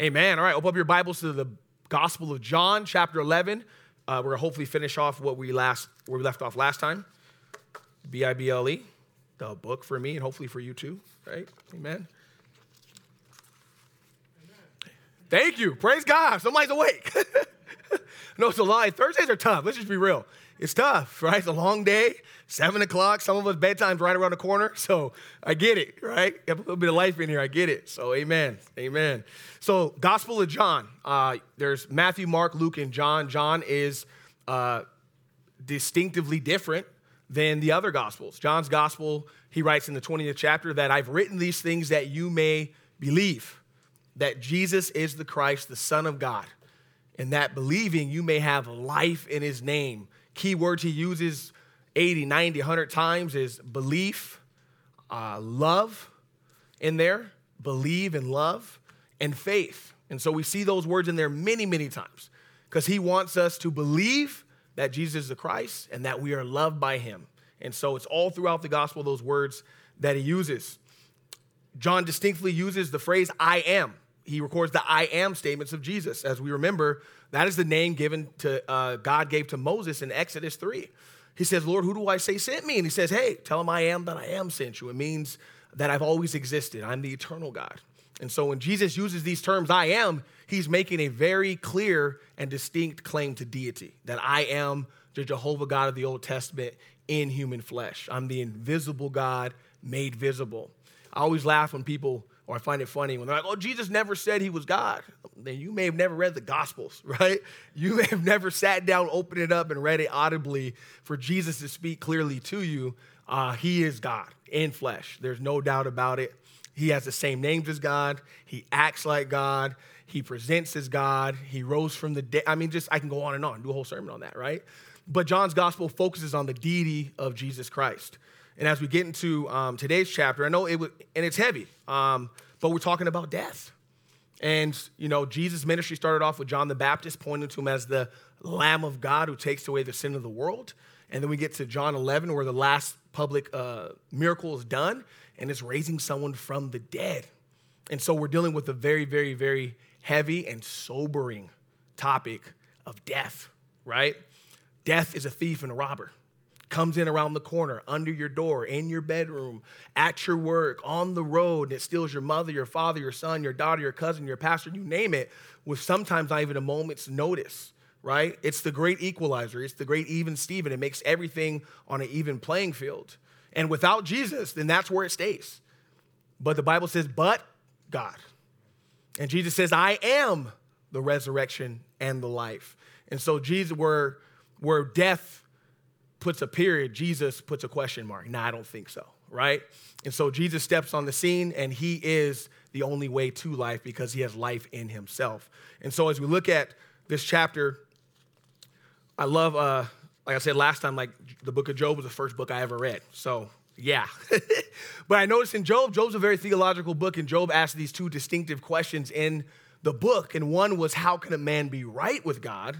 Amen. All right, open up your Bibles to the Gospel of John, chapter 11. Uh, we're gonna hopefully finish off what we last where we left off last time. B I B L E, the book for me and hopefully for you too. Right? Amen. Thank you. Praise God. Somebody's awake. no, it's a lie. Thursdays are tough. Let's just be real. It's tough, right? It's a long day, seven o'clock. Some of us bedtime's right around the corner. So I get it, right? A little bit of life in here. I get it. So amen. Amen. So Gospel of John. Uh, there's Matthew, Mark, Luke, and John. John is uh, distinctively different than the other Gospels. John's Gospel, he writes in the 20th chapter that I've written these things that you may believe that Jesus is the Christ, the Son of God, and that believing you may have life in his name. Key words he uses 80, 90, 100 times is belief, uh, love in there, believe and love, and faith. And so we see those words in there many, many times because he wants us to believe that Jesus is the Christ and that we are loved by him. And so it's all throughout the gospel, those words that he uses. John distinctly uses the phrase I am he records the I am statements of Jesus. As we remember, that is the name given to uh, God gave to Moses in Exodus 3. He says, Lord, who do I say sent me? And he says, Hey, tell him I am that I am sent you. It means that I've always existed. I'm the eternal God. And so when Jesus uses these terms, I am, he's making a very clear and distinct claim to deity that I am the Jehovah God of the Old Testament in human flesh. I'm the invisible God made visible. I always laugh when people or I find it funny when they're like, oh, Jesus never said he was God. Then you may have never read the Gospels, right? You may have never sat down, opened it up, and read it audibly for Jesus to speak clearly to you. Uh, he is God in flesh. There's no doubt about it. He has the same names as God. He acts like God. He presents as God. He rose from the dead. I mean, just I can go on and on, do a whole sermon on that, right? But John's gospel focuses on the deity of Jesus Christ. And as we get into um, today's chapter, I know it was, and it's heavy, um, but we're talking about death. And, you know, Jesus' ministry started off with John the Baptist, pointing to him as the Lamb of God who takes away the sin of the world. And then we get to John 11, where the last public uh, miracle is done, and it's raising someone from the dead. And so we're dealing with a very, very, very heavy and sobering topic of death, right? Death is a thief and a robber comes in around the corner, under your door, in your bedroom, at your work, on the road, and it steals your mother, your father, your son, your daughter, your cousin, your pastor, you name it, with sometimes not even a moment's notice, right? It's the great equalizer. It's the great even Steven. It makes everything on an even playing field. And without Jesus, then that's where it stays. But the Bible says, but God. And Jesus says, I am the resurrection and the life. And so Jesus, where, where death puts a period, Jesus puts a question mark. No, I don't think so, right? And so Jesus steps on the scene and he is the only way to life because he has life in himself. And so as we look at this chapter, I love, uh, like I said last time, like the book of Job was the first book I ever read. So yeah. but I noticed in Job, Job's a very theological book, and Job asked these two distinctive questions in the book. And one was, How can a man be right with God?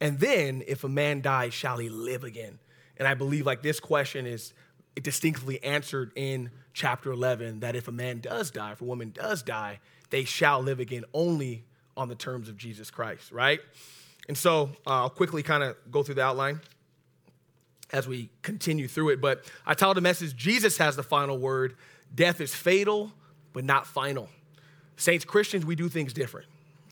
And then, if a man dies, shall he live again? And I believe like this question is distinctly answered in chapter 11 that if a man does die, if a woman does die, they shall live again only on the terms of Jesus Christ, right? And so uh, I'll quickly kind of go through the outline as we continue through it. But I titled the message, Jesus has the final word. Death is fatal, but not final. Saints, Christians, we do things different,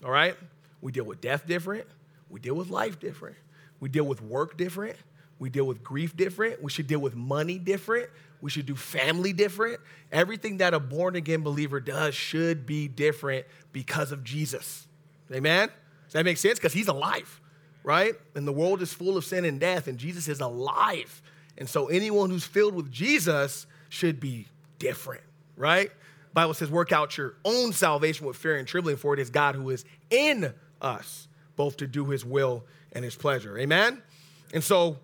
all right? We deal with death different. We deal with life different. We deal with work different. We deal with grief different. We should deal with money different. We should do family different. Everything that a born again believer does should be different because of Jesus. Amen? Does that make sense? Because he's alive, right? And the world is full of sin and death, and Jesus is alive. And so anyone who's filled with Jesus should be different, right? Bible says, work out your own salvation with fear and trembling, for it is God who is in us, both to do his will and his pleasure. Amen? And so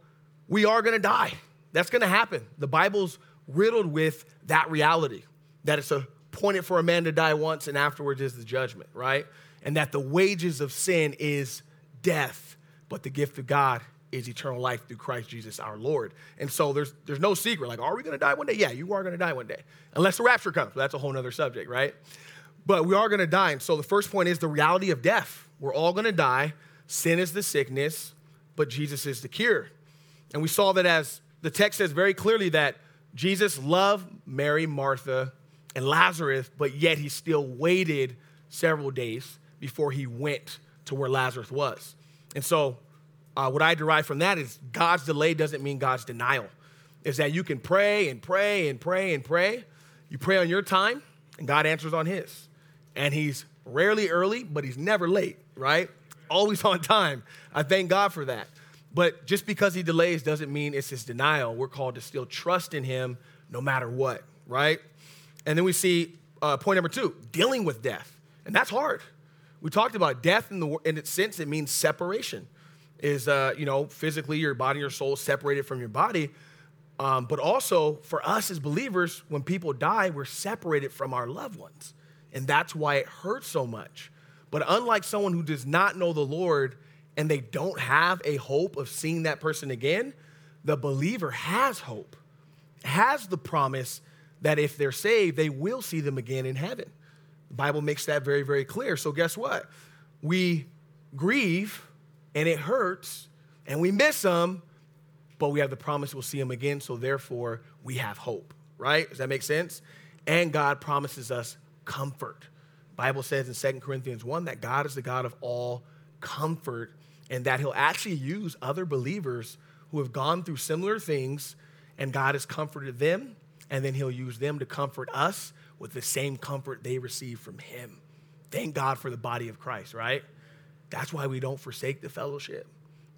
we are going to die. That's going to happen. The Bible's riddled with that reality that it's appointed for a man to die once and afterwards is the judgment, right? And that the wages of sin is death, but the gift of God is eternal life through Christ Jesus our Lord. And so there's there's no secret. Like, are we gonna die one day? Yeah, you are gonna die one day. Unless the rapture comes. That's a whole other subject, right? But we are to die. And so the first point is the reality of death. We're all to die. Sin is the sickness, but Jesus is the cure. And we saw that as the text says very clearly that Jesus loved Mary, Martha, and Lazarus, but yet he still waited several days before he went to where Lazarus was. And so, uh, what I derive from that is God's delay doesn't mean God's denial. Is that you can pray and pray and pray and pray. You pray on your time, and God answers on his. And he's rarely early, but he's never late, right? Always on time. I thank God for that. But just because he delays doesn't mean it's his denial. We're called to still trust in him no matter what, right? And then we see uh, point number two dealing with death. And that's hard. We talked about death in, the, in its sense, it means separation. Is, uh, you know, physically your body, your soul separated from your body. Um, but also for us as believers, when people die, we're separated from our loved ones. And that's why it hurts so much. But unlike someone who does not know the Lord and they don't have a hope of seeing that person again, the believer has hope, has the promise that if they're saved, they will see them again in heaven. The Bible makes that very, very clear. So, guess what? We grieve and it hurts and we miss them, but we have the promise we'll see them again. So, therefore, we have hope, right? Does that make sense? And God promises us comfort. Bible says in 2 Corinthians 1 that God is the God of all comfort and that he'll actually use other believers who have gone through similar things and God has comforted them and then he'll use them to comfort us with the same comfort they receive from him. Thank God for the body of Christ, right? That's why we don't forsake the fellowship.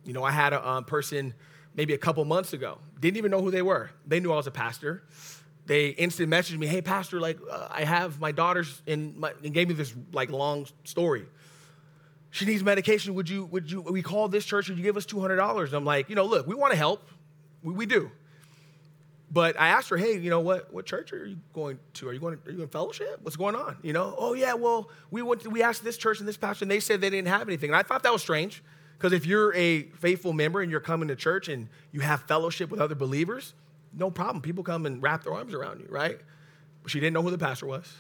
You know, I had a um, person maybe a couple months ago, didn't even know who they were. They knew I was a pastor. They instant messaged me, "Hey, pastor, like uh, I have my daughter's in," my, and gave me this like long story. She needs medication. Would you? Would you? We call this church. Would you give us two hundred dollars? I'm like, you know, look, we want to help. We, we do. But I asked her, hey, you know what? What church are you going to? Are you going? Are you in fellowship? What's going on? You know? Oh yeah. Well, we went. To, we asked this church and this pastor, and they said they didn't have anything. And I thought that was strange, because if you're a faithful member and you're coming to church and you have fellowship with other believers, no problem. People come and wrap their arms around you, right? But she didn't know who the pastor was.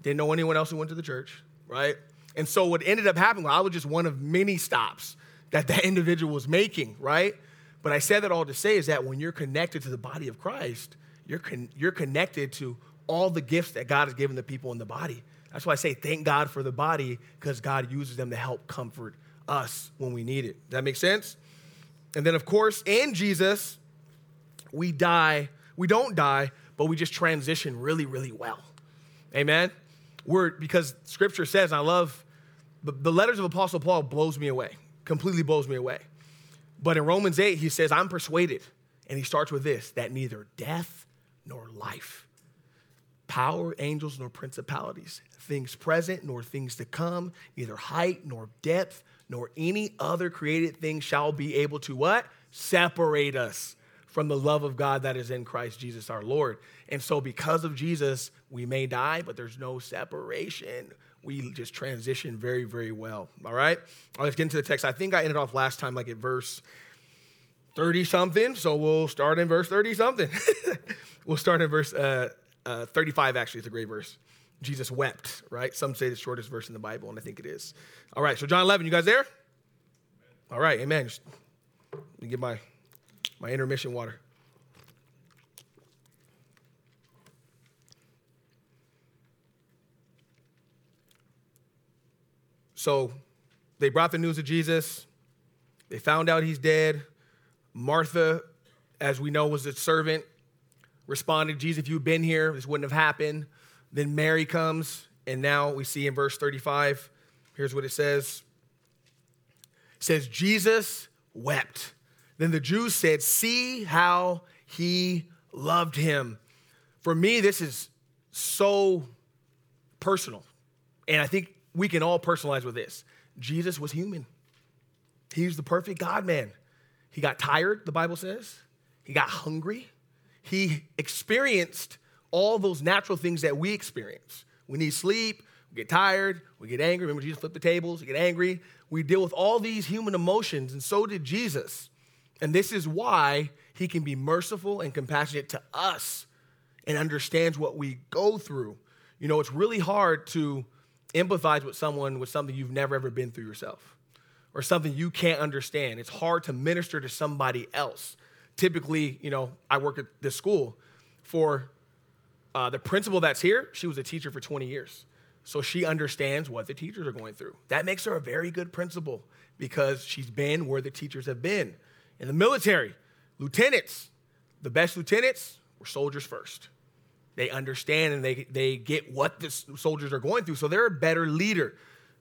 Didn't know anyone else who went to the church, right? And so what ended up happening, well, I was just one of many stops that that individual was making, right? But I said that all to say is that when you're connected to the body of Christ, you're, con- you're connected to all the gifts that God has given the people in the body. That's why I say thank God for the body because God uses them to help comfort us when we need it. Does that make sense? And then, of course, in Jesus, we die. We don't die, but we just transition really, really well. Amen? Because scripture says, I love the, the letters of Apostle Paul blows me away, completely blows me away. But in Romans 8, he says, I'm persuaded. And he starts with this that neither death nor life, power, angels, nor principalities, things present nor things to come, neither height nor depth, nor any other created thing shall be able to what? Separate us from the love of God that is in Christ Jesus our Lord. And so, because of Jesus, we may die, but there's no separation we just transition very, very well. All right? Let's get into the text. I think I ended off last time like at verse 30 something, so we'll start in verse 30 something. we'll start in verse uh, uh, 35, actually. It's a great verse. Jesus wept, right? Some say the shortest verse in the Bible, and I think it is. All right, so John 11, you guys there? All right, amen. Let me get my, my intermission water. So they brought the news of Jesus. They found out he's dead. Martha, as we know, was a servant, responded, Jesus, if you'd been here, this wouldn't have happened. Then Mary comes, and now we see in verse 35, here's what it says. It says, Jesus wept. Then the Jews said, See how he loved him. For me, this is so personal. And I think we can all personalize with this. Jesus was human. He was the perfect God man. He got tired, the Bible says. He got hungry. He experienced all those natural things that we experience. We need sleep, we get tired, we get angry. Remember, Jesus flipped the tables, we get angry. We deal with all these human emotions, and so did Jesus. And this is why he can be merciful and compassionate to us and understands what we go through You know, it's really hard to empathize with someone with something you've never ever been through yourself or something you can't understand. It's hard to minister to somebody else. Typically, you know, I work at this school. For uh, the principal that's here, she was a teacher for 20 years. So she understands what the teachers are going through. That makes her a very good principal because she's been where the teachers have been. In the military, lieutenants, the best lieutenants were soldiers first. They understand and they, they get what the soldiers are going through, so they're a better leader.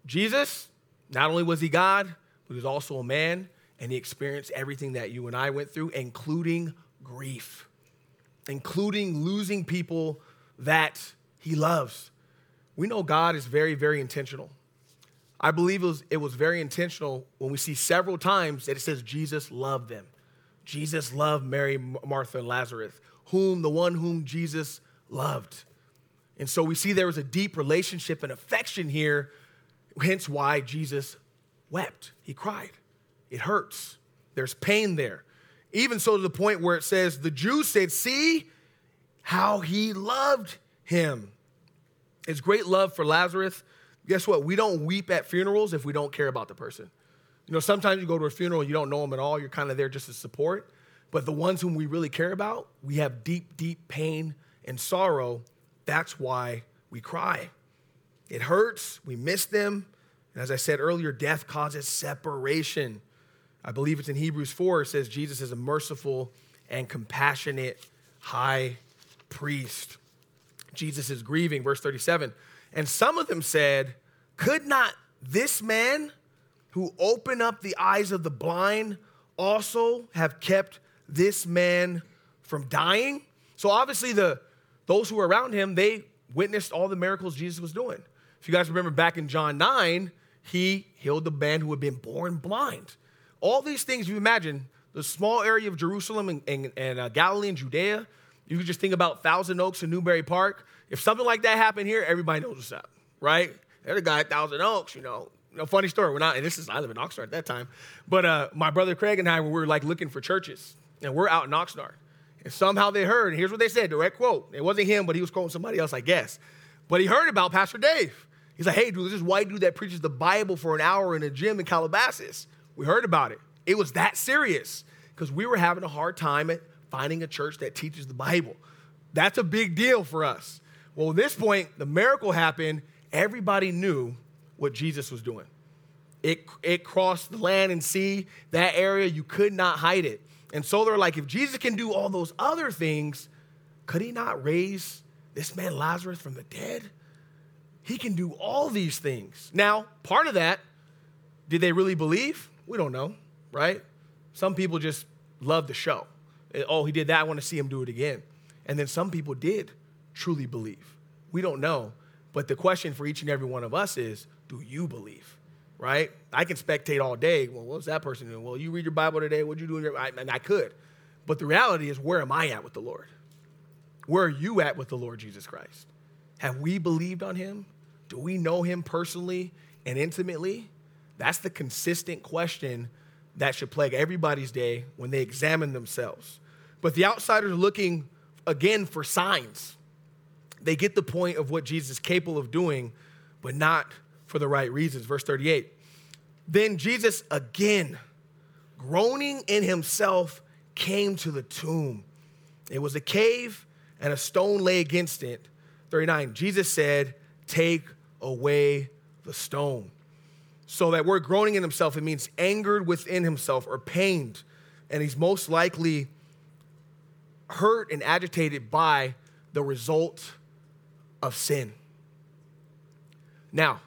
Jesus, not only was he God, but he was also a man, and he experienced everything that you and I went through, including grief, including losing people that he loves. We know God is very, very intentional. I believe it was, it was very intentional when we see several times that it says Jesus loved them. Jesus loved Mary, Martha, and Lazarus, whom the one whom Jesus loved. And so we see there was a deep relationship and affection here, hence why Jesus wept. He cried. It hurts. There's pain there. Even so, to the point where it says, the Jews said, See how he loved him. His great love for Lazarus. Guess what? We don't weep at funerals if we don't care about the person. You know, sometimes you go to a funeral and you don't know them at all. You're kind of there just to support. But the ones whom we really care about, we have deep, deep pain and sorrow, that's why we cry. It hurts, we miss them. And as I said earlier, death causes separation. I believe it's in Hebrews 4, it says Jesus is a merciful and compassionate high priest. Jesus is grieving, verse 37. And some of them said, Could not this man who opened up the eyes of the blind also have kept this man from dying? So obviously, the those who were around him, they witnessed all the miracles Jesus was doing. If you guys remember back in John 9, he healed the man who had been born blind. All these things you imagine, the small area of Jerusalem and, and, and uh, Galilee and Judea, you could just think about Thousand Oaks and Newbury Park. If something like that happened here, everybody knows what's up, right? There's a guy at Thousand Oaks, you know. You know, funny story. We're not, and this is I live in Oxnard at that time, but uh, my brother Craig and I we were like looking for churches, and we're out in Oxnard. And somehow they heard, and here's what they said, direct quote. It wasn't him, but he was quoting somebody else, I guess. But he heard about Pastor Dave. He's like, hey, dude, this is white dude that preaches the Bible for an hour in a gym in Calabasas. We heard about it. It was that serious because we were having a hard time at finding a church that teaches the Bible. That's a big deal for us. Well, at this point, the miracle happened. Everybody knew what Jesus was doing. It, it crossed the land and sea, that area, you could not hide it. And so they're like, if Jesus can do all those other things, could he not raise this man Lazarus from the dead? He can do all these things. Now, part of that, did they really believe? We don't know, right? Some people just love the show. Eh, oh, he did that. I want to see him do it again. And then some people did truly believe. We don't know. But the question for each and every one of us is do you believe? right? I can spectate all day. Well, what's that person doing? Well, you read your Bible today. What'd you do? I, and I could. But the reality is, where am I at with the Lord? Where are you at with the Lord Jesus Christ? Have we believed on him? Do we know him personally and intimately? That's the consistent question that should plague everybody's day when they examine themselves. But the outsiders are looking again for signs. They get the point of what Jesus is capable of doing, but not for the right reasons. Verse 38. Then Jesus again, groaning in himself, came to the tomb. It was a cave, and a stone lay against it. 39. Jesus said, Take away the stone. So that word groaning in himself, it means angered within himself or pained. And he's most likely hurt and agitated by the result of sin. Now,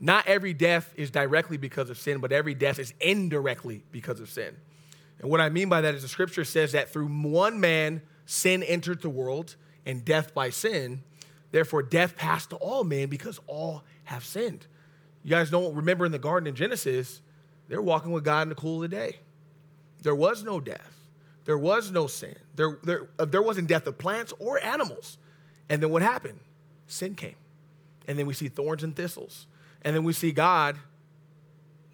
not every death is directly because of sin, but every death is indirectly because of sin. And what I mean by that is the scripture says that through one man, sin entered the world, and death by sin. Therefore, death passed to all men because all have sinned. You guys don't remember in the garden in Genesis, they're walking with God in the cool of the day. There was no death, there was no sin, there, there, uh, there wasn't death of plants or animals. And then what happened? Sin came. And then we see thorns and thistles. And then we see God,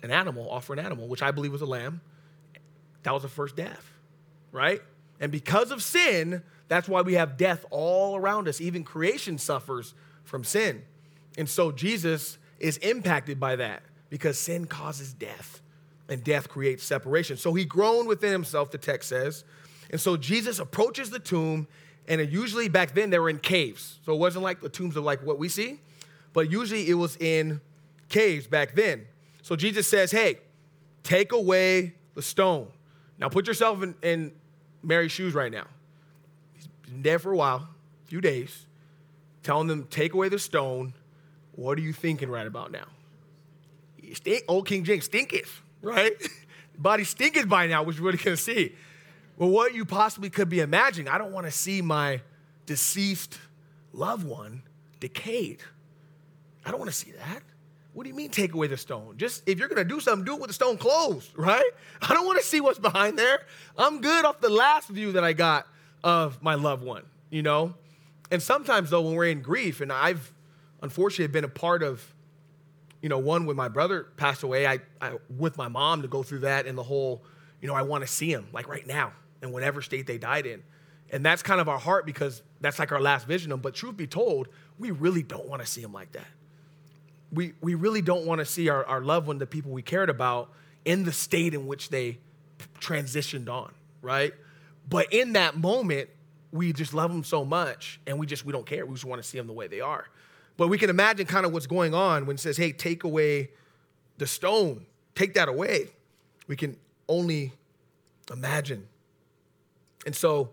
an animal, offer an animal, which I believe was a lamb. That was the first death, right? And because of sin, that's why we have death all around us. Even creation suffers from sin. And so Jesus is impacted by that because sin causes death and death creates separation. So he groaned within himself, the text says. And so Jesus approaches the tomb, and usually back then they were in caves. So it wasn't like the tombs of like what we see, but usually it was in caves back then. So Jesus says, Hey, take away the stone. Now put yourself in, in Mary's shoes right now. He's been dead for a while, a few days, telling them, Take away the stone. What are you thinking right about now? Stink, old King James, stinketh, right? Body stinketh by now, which we're going to see. Well, what you possibly could be imagining, I don't want to see my deceased loved one decayed. I don't want to see that. What do you mean take away the stone? Just if you're gonna do something, do it with the stone closed, right? I don't want to see what's behind there. I'm good off the last view that I got of my loved one, you know? And sometimes though, when we're in grief, and I've unfortunately been a part of, you know, one when my brother passed away, I, I with my mom to go through that and the whole, you know, I want to see him like right now in whatever state they died in. And that's kind of our heart because that's like our last vision of them. But truth be told, we really don't want to see them like that we, we really don't want to see our, our loved one, the people we cared about, in the state in which they transitioned on, right? But in that moment, we just love them so much and we just we don't care. We just want to see them the way they are. But we can imagine kind of what's going on when it says, hey, take away the stone, take that away. We can only imagine. And so,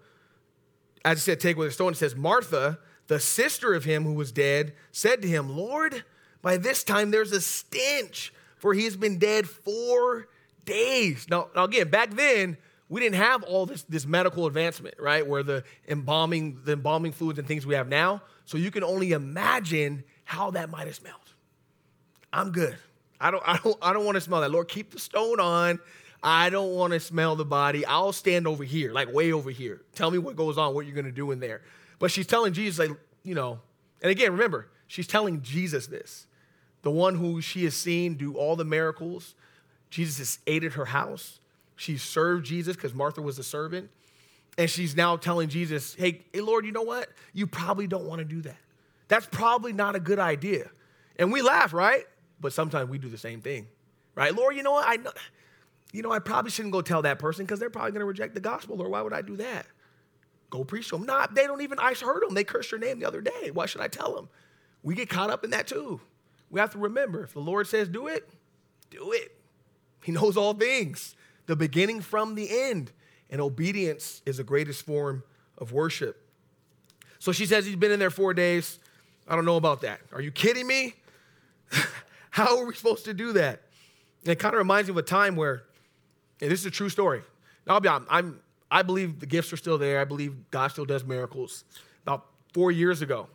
as I said, take away the stone, it says, Martha, the sister of him who was dead, said to him, Lord, by this time, there's a stench, for he's been dead four days. Now, now again, back then, we didn't have all this, this medical advancement, right? Where the embalming, the embalming fluids and things we have now. So you can only imagine how that might have smelled. I'm good. I don't, I don't, I don't want to smell that. Lord, keep the stone on. I don't want to smell the body. I'll stand over here, like way over here. Tell me what goes on, what you're going to do in there. But she's telling Jesus, like, you know, and again, remember, she's telling Jesus this the one who she has seen do all the miracles. Jesus has at her house. She served Jesus because Martha was a servant. And she's now telling Jesus, hey, hey, Lord, you know what? You probably don't want to do that. That's probably not a good idea. And we laugh, right? But sometimes we do the same thing, right? Lord, you know what? I know, you know, I probably shouldn't go tell that person because they're probably going to reject the gospel. Or why would I do that? Go preach to them. Nah, they don't even, I heard them. They cursed your name the other day. Why should I tell them? We get caught up in that too we have to remember if the Lord says do it, do it. He knows all things, the beginning from the end. And obedience is the greatest form of worship. So she says he's been in there four days. I don't know about that. Are you kidding me? How are we supposed to do that? And it kind of reminds me of a time where, and this is a true story. Now, I'll be honest, I'm, I believe the gifts are still there. I believe God still does miracles. About four years ago,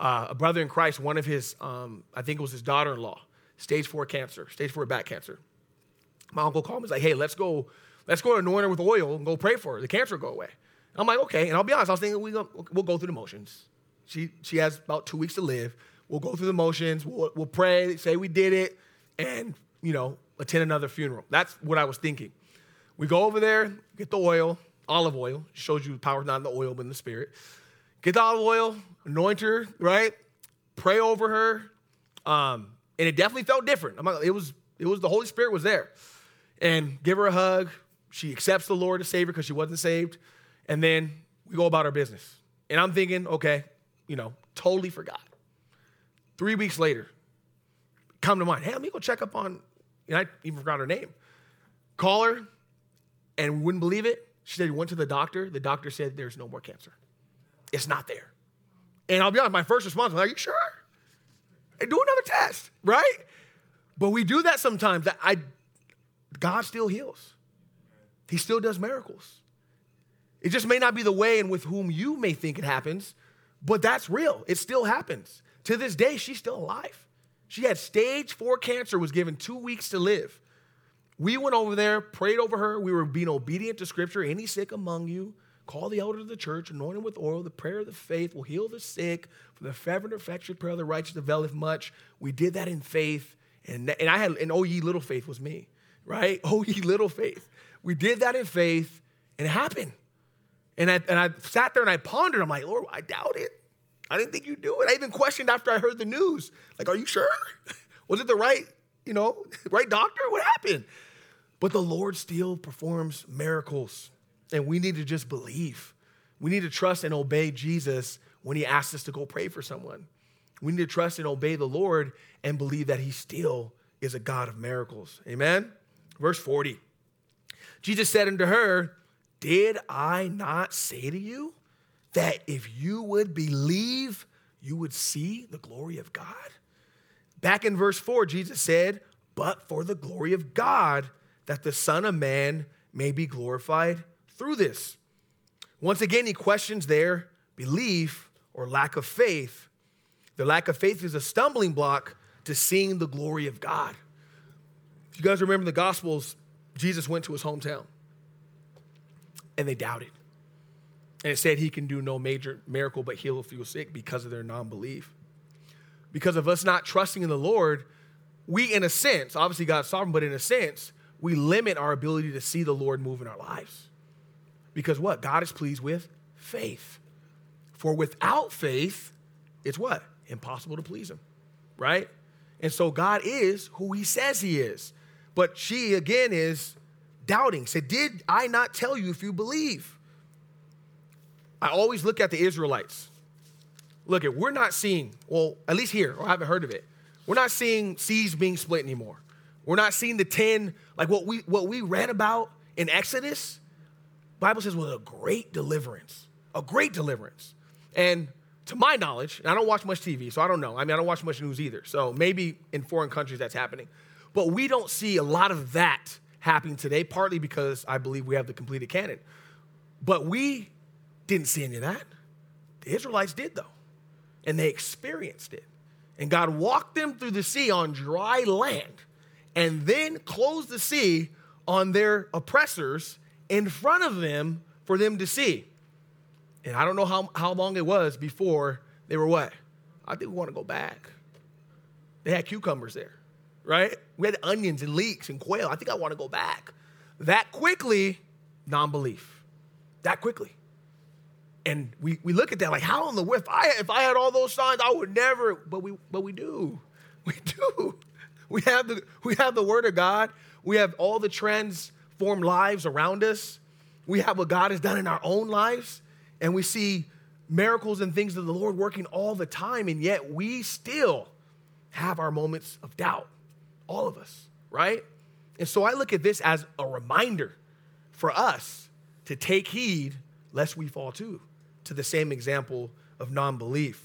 uh, a brother in Christ, one of his, um, I think it was his daughter in law, stage four cancer, stage four back cancer. My uncle called me, he's like, hey, let's go, let's go anoint her with oil and go pray for her. The cancer will go away. I'm like, okay. And I'll be honest, I was thinking we go, we'll go through the motions. She, she has about two weeks to live. We'll go through the motions. We'll, we'll pray, say we did it, and, you know, attend another funeral. That's what I was thinking. We go over there, get the oil, olive oil. Shows you the power not in the oil, but in the spirit. Get the olive oil, anoint her, right? Pray over her. Um, and it definitely felt different. Like, it was, it was the Holy Spirit was there. And give her a hug. She accepts the Lord as Savior because she wasn't saved. And then we go about our business. And I'm thinking, okay, you know, totally forgot. Three weeks later, come to mind, hey, let me go check up on, and I even forgot her name. Call her, and wouldn't believe it. She said, we went to the doctor. The doctor said, there's no more cancer. It's not there. And I'll be honest, my first response was, Are you sure? And do another test, right? But we do that sometimes. I God still heals. He still does miracles. It just may not be the way and with whom you may think it happens, but that's real. It still happens. To this day, she's still alive. She had stage four cancer, was given two weeks to live. We went over there, prayed over her. We were being obedient to scripture. Any sick among you, Call the elders of the church, anoint them with oil. The prayer of the faith will heal the sick. For the fervent, effectual prayer of the righteous availeth much. We did that in faith. And, and I had, and oh, ye little faith was me, right? Oh, ye little faith. We did that in faith, and it happened. And I, and I sat there and I pondered. I'm like, Lord, I doubt it. I didn't think you'd do it. I even questioned after I heard the news. Like, are you sure? Was it the right, you know, right doctor? What happened? But the Lord still performs miracles. And we need to just believe. We need to trust and obey Jesus when he asks us to go pray for someone. We need to trust and obey the Lord and believe that he still is a God of miracles. Amen? Verse 40. Jesus said unto her, Did I not say to you that if you would believe, you would see the glory of God? Back in verse 4, Jesus said, But for the glory of God, that the Son of Man may be glorified through this. Once again, he questions their belief or lack of faith. The lack of faith is a stumbling block to seeing the glory of God. If you guys remember the Gospels, Jesus went to his hometown and they doubted. And it said he can do no major miracle but heal a few sick because of their non belief. Because of us not trusting in the Lord, we, in a sense, obviously God's sovereign, but in a sense, we limit our ability to see the Lord move in our lives. Because what? God is pleased with faith. For without faith, it's what? Impossible to please Him, right? And so God is who He says He is. But she, again, is doubting. Said, Did I not tell you if you believe? I always look at the Israelites. Look at, we're not seeing, well, at least here, or I haven't heard of it. We're not seeing seas being split anymore. We're not seeing the 10, like what we what we read about in Exodus. Bible says was a great deliverance. A great deliverance. And to my knowledge, and I don't watch much TV, so I don't know. I mean, I don't watch much news either. So maybe in foreign countries that's happening. But we don't see a lot of that happening today, partly because I believe we have the completed canon. But we didn't see any of that. The Israelites did, though, and they experienced it. And God walked them through the sea on dry land and then closed the sea on their oppressors in front of them for them to see. And I don't know how, how long it was before they were what? I think we want to go back. They had cucumbers there, right? We had onions and leeks and quail. I think I want to go back. That quickly, non belief. That quickly. And we, we look at that like, how in the world? If I, if I had all those signs, I would never, but we, but we do. We do. We have the, we have the word of God. We have all the transformed lives around us. We have what God has done in our own lives. And we see miracles and things of the Lord working all the time. And yet we still have our moments of doubt. All of us, right? And so I look at this as a reminder for us to take heed lest we fall too to the same example of non-belief.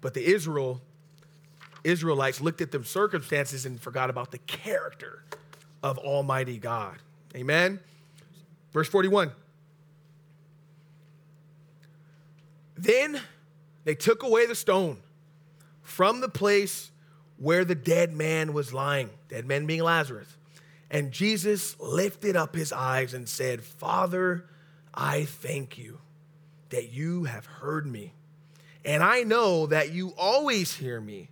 But the Israel Israelites looked at the circumstances and forgot about the character of Almighty God. Amen. Verse 41. Then they took away the stone from the place where the dead man was lying, dead man being Lazarus. And Jesus lifted up his eyes and said, Father, I thank you that you have heard me. And I know that you always hear me.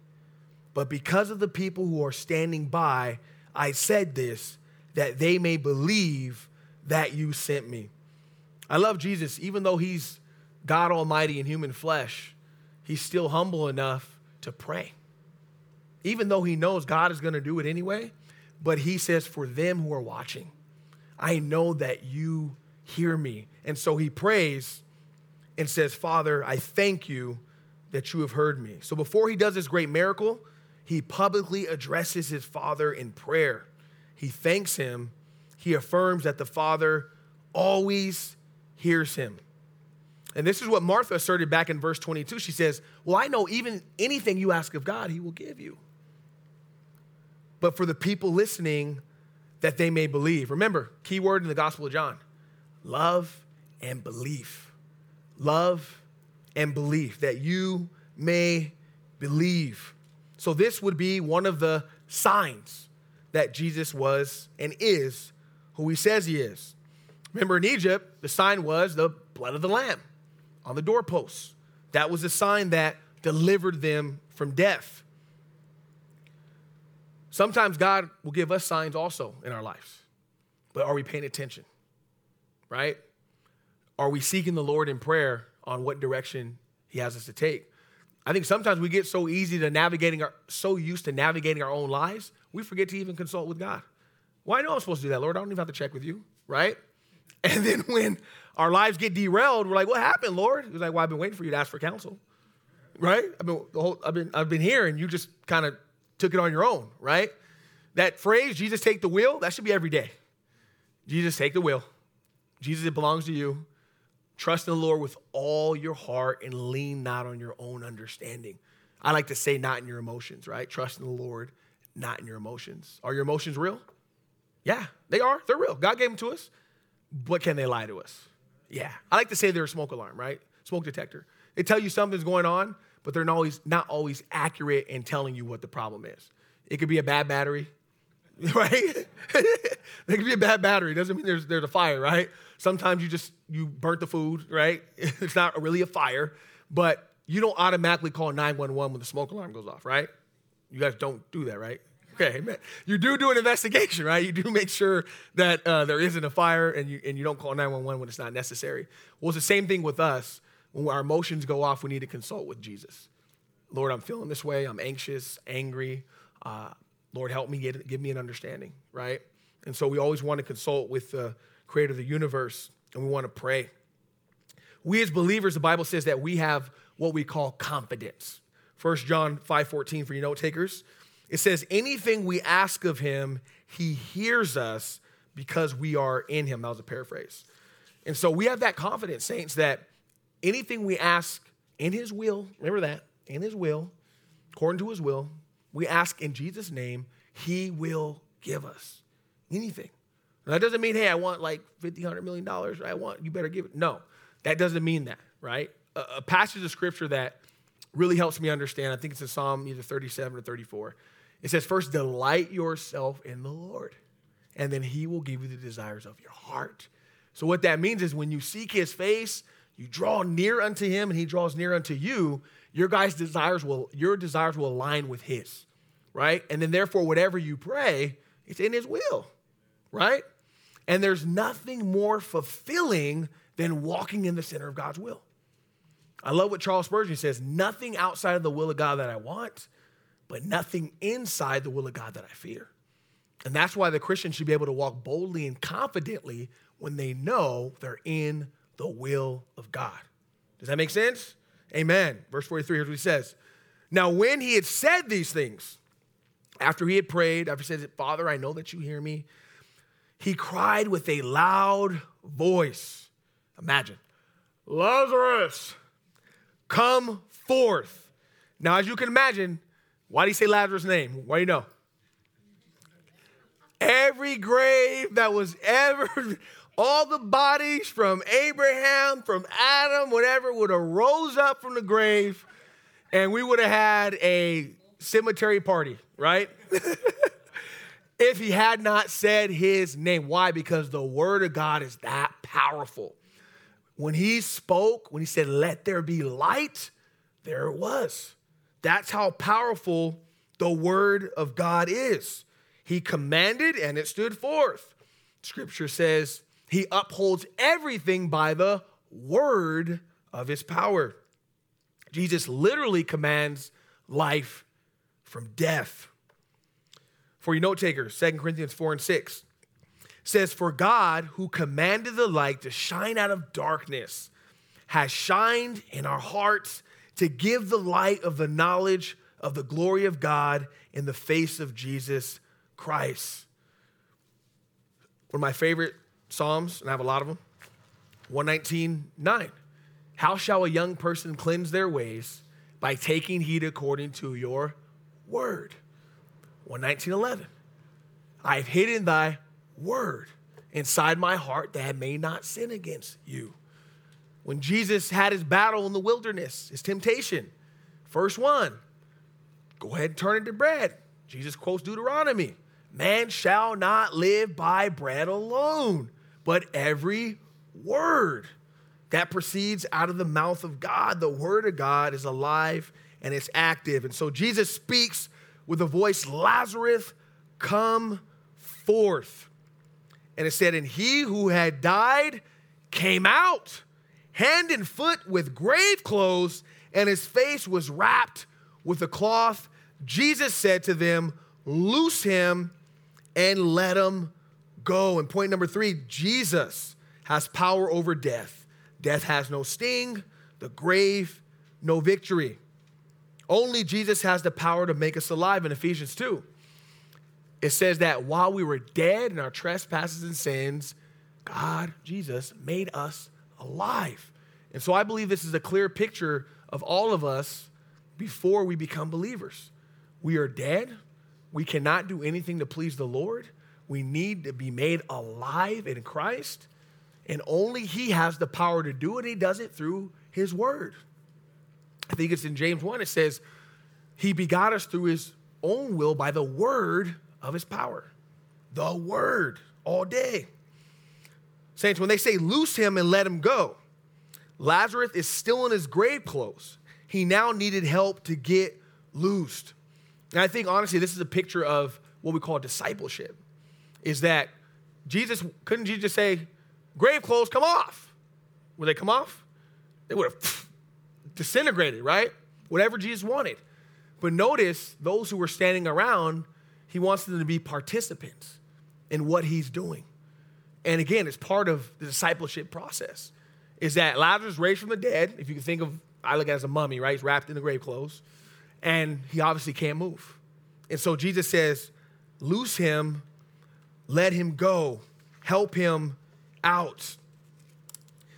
But because of the people who are standing by, I said this, that they may believe that you sent me. I love Jesus, even though he's God Almighty in human flesh, he's still humble enough to pray. Even though he knows God is going to do it anyway, but he says, For them who are watching, I know that you hear me. And so he prays and says, Father, I thank you that you have heard me. So before he does this great miracle, he publicly addresses his father in prayer. He thanks him. He affirms that the father always hears him. And this is what Martha asserted back in verse 22. She says, Well, I know even anything you ask of God, he will give you. But for the people listening, that they may believe. Remember, key word in the Gospel of John love and belief. Love and belief, that you may believe. So, this would be one of the signs that Jesus was and is who he says he is. Remember, in Egypt, the sign was the blood of the lamb on the doorposts. That was the sign that delivered them from death. Sometimes God will give us signs also in our lives, but are we paying attention? Right? Are we seeking the Lord in prayer on what direction He has us to take? I think sometimes we get so easy to navigating our, so used to navigating our own lives, we forget to even consult with God. Well, I know I'm supposed to do that, Lord. I don't even have to check with you, right? And then when our lives get derailed, we're like, what happened, Lord? He's like, well, I've been waiting for you to ask for counsel, right? I've been, the whole, I've been, I've been here and you just kind of took it on your own, right? That phrase, Jesus take the wheel, that should be every day. Jesus take the wheel. Jesus, it belongs to you. Trust in the Lord with all your heart and lean not on your own understanding. I like to say, not in your emotions, right? Trust in the Lord, not in your emotions. Are your emotions real? Yeah, they are. They're real. God gave them to us. But can they lie to us? Yeah. I like to say they're a smoke alarm, right? Smoke detector. They tell you something's going on, but they're not always, not always accurate in telling you what the problem is. It could be a bad battery, right? it could be a bad battery. Doesn't mean there's, there's a fire, right? Sometimes you just, you burnt the food, right? It's not really a fire, but you don't automatically call 911 when the smoke alarm goes off, right? You guys don't do that, right? Okay, amen. You do do an investigation, right? You do make sure that uh, there isn't a fire and you, and you don't call 911 when it's not necessary. Well, it's the same thing with us. When our emotions go off, we need to consult with Jesus. Lord, I'm feeling this way. I'm anxious, angry. Uh, Lord, help me, get, give me an understanding, right? And so we always want to consult with the creator of the universe and we want to pray. We as believers, the Bible says that we have what we call confidence. 1 John 5:14 for you note takers. It says, anything we ask of him, he hears us because we are in him. That was a paraphrase. And so we have that confidence, saints, that anything we ask in his will, remember that, in his will, according to his will, we ask in Jesus' name, he will give us anything. That doesn't mean, hey, I want like $50, $100 million, I want, you better give it. No, that doesn't mean that, right? A, a passage of scripture that really helps me understand, I think it's in Psalm either 37 or 34. It says, first, delight yourself in the Lord, and then he will give you the desires of your heart. So, what that means is when you seek his face, you draw near unto him, and he draws near unto you, your guys' desires will, your desires will align with his, right? And then therefore, whatever you pray, it's in his will, right? And there's nothing more fulfilling than walking in the center of God's will. I love what Charles Spurgeon says nothing outside of the will of God that I want but nothing inside the will of God that I fear. And that's why the Christian should be able to walk boldly and confidently when they know they're in the will of God. Does that make sense? Amen. Verse 43, here's what he says. Now, when he had said these things, after he had prayed, after he said, Father, I know that you hear me, he cried with a loud voice. Imagine, Lazarus, come forth. Now, as you can imagine, why do you say Lazarus' name? Why do you know? Every grave that was ever, all the bodies from Abraham, from Adam, whatever, would have rose up from the grave and we would have had a cemetery party, right? if he had not said his name. Why? Because the word of God is that powerful. When he spoke, when he said, Let there be light, there it was. That's how powerful the word of God is. He commanded and it stood forth. Scripture says he upholds everything by the word of his power. Jesus literally commands life from death. For you note takers, 2 Corinthians 4 and 6 says, For God, who commanded the light to shine out of darkness, has shined in our hearts to give the light of the knowledge of the glory of God in the face of Jesus Christ. One of my favorite Psalms, and I have a lot of them 119 9. How shall a young person cleanse their ways? By taking heed according to your word. 119 11. I have hidden thy word inside my heart that I may not sin against you. When Jesus had his battle in the wilderness, his temptation, first one, go ahead and turn it to bread. Jesus quotes Deuteronomy Man shall not live by bread alone, but every word that proceeds out of the mouth of God. The word of God is alive and it's active. And so Jesus speaks with a voice Lazarus, come forth. And it said, And he who had died came out hand and foot with grave clothes, and his face was wrapped with a cloth. Jesus said to them, Loose him and let him go. And point number three Jesus has power over death. Death has no sting, the grave, no victory. Only Jesus has the power to make us alive in Ephesians 2. It says that while we were dead in our trespasses and sins, God, Jesus, made us alive. And so I believe this is a clear picture of all of us before we become believers. We are dead. We cannot do anything to please the Lord. We need to be made alive in Christ. And only He has the power to do it. He does it through His Word. I think it's in James 1, it says, He begot us through His own will by the word of His power. The Word all day. Saints, when they say loose him and let him go, Lazarus is still in his grave clothes. He now needed help to get loosed. And I think honestly, this is a picture of what we call discipleship. Is that Jesus, couldn't Jesus just say, grave clothes, come off? Would they come off? They would have disintegrated, right? Whatever Jesus wanted. But notice those who were standing around, he wants them to be participants in what he's doing. And again, it's part of the discipleship process. Is that Lazarus raised from the dead, if you can think of, I look at it as a mummy, right? He's wrapped in the grave clothes, and he obviously can't move. And so Jesus says, loose him, let him go, help him out.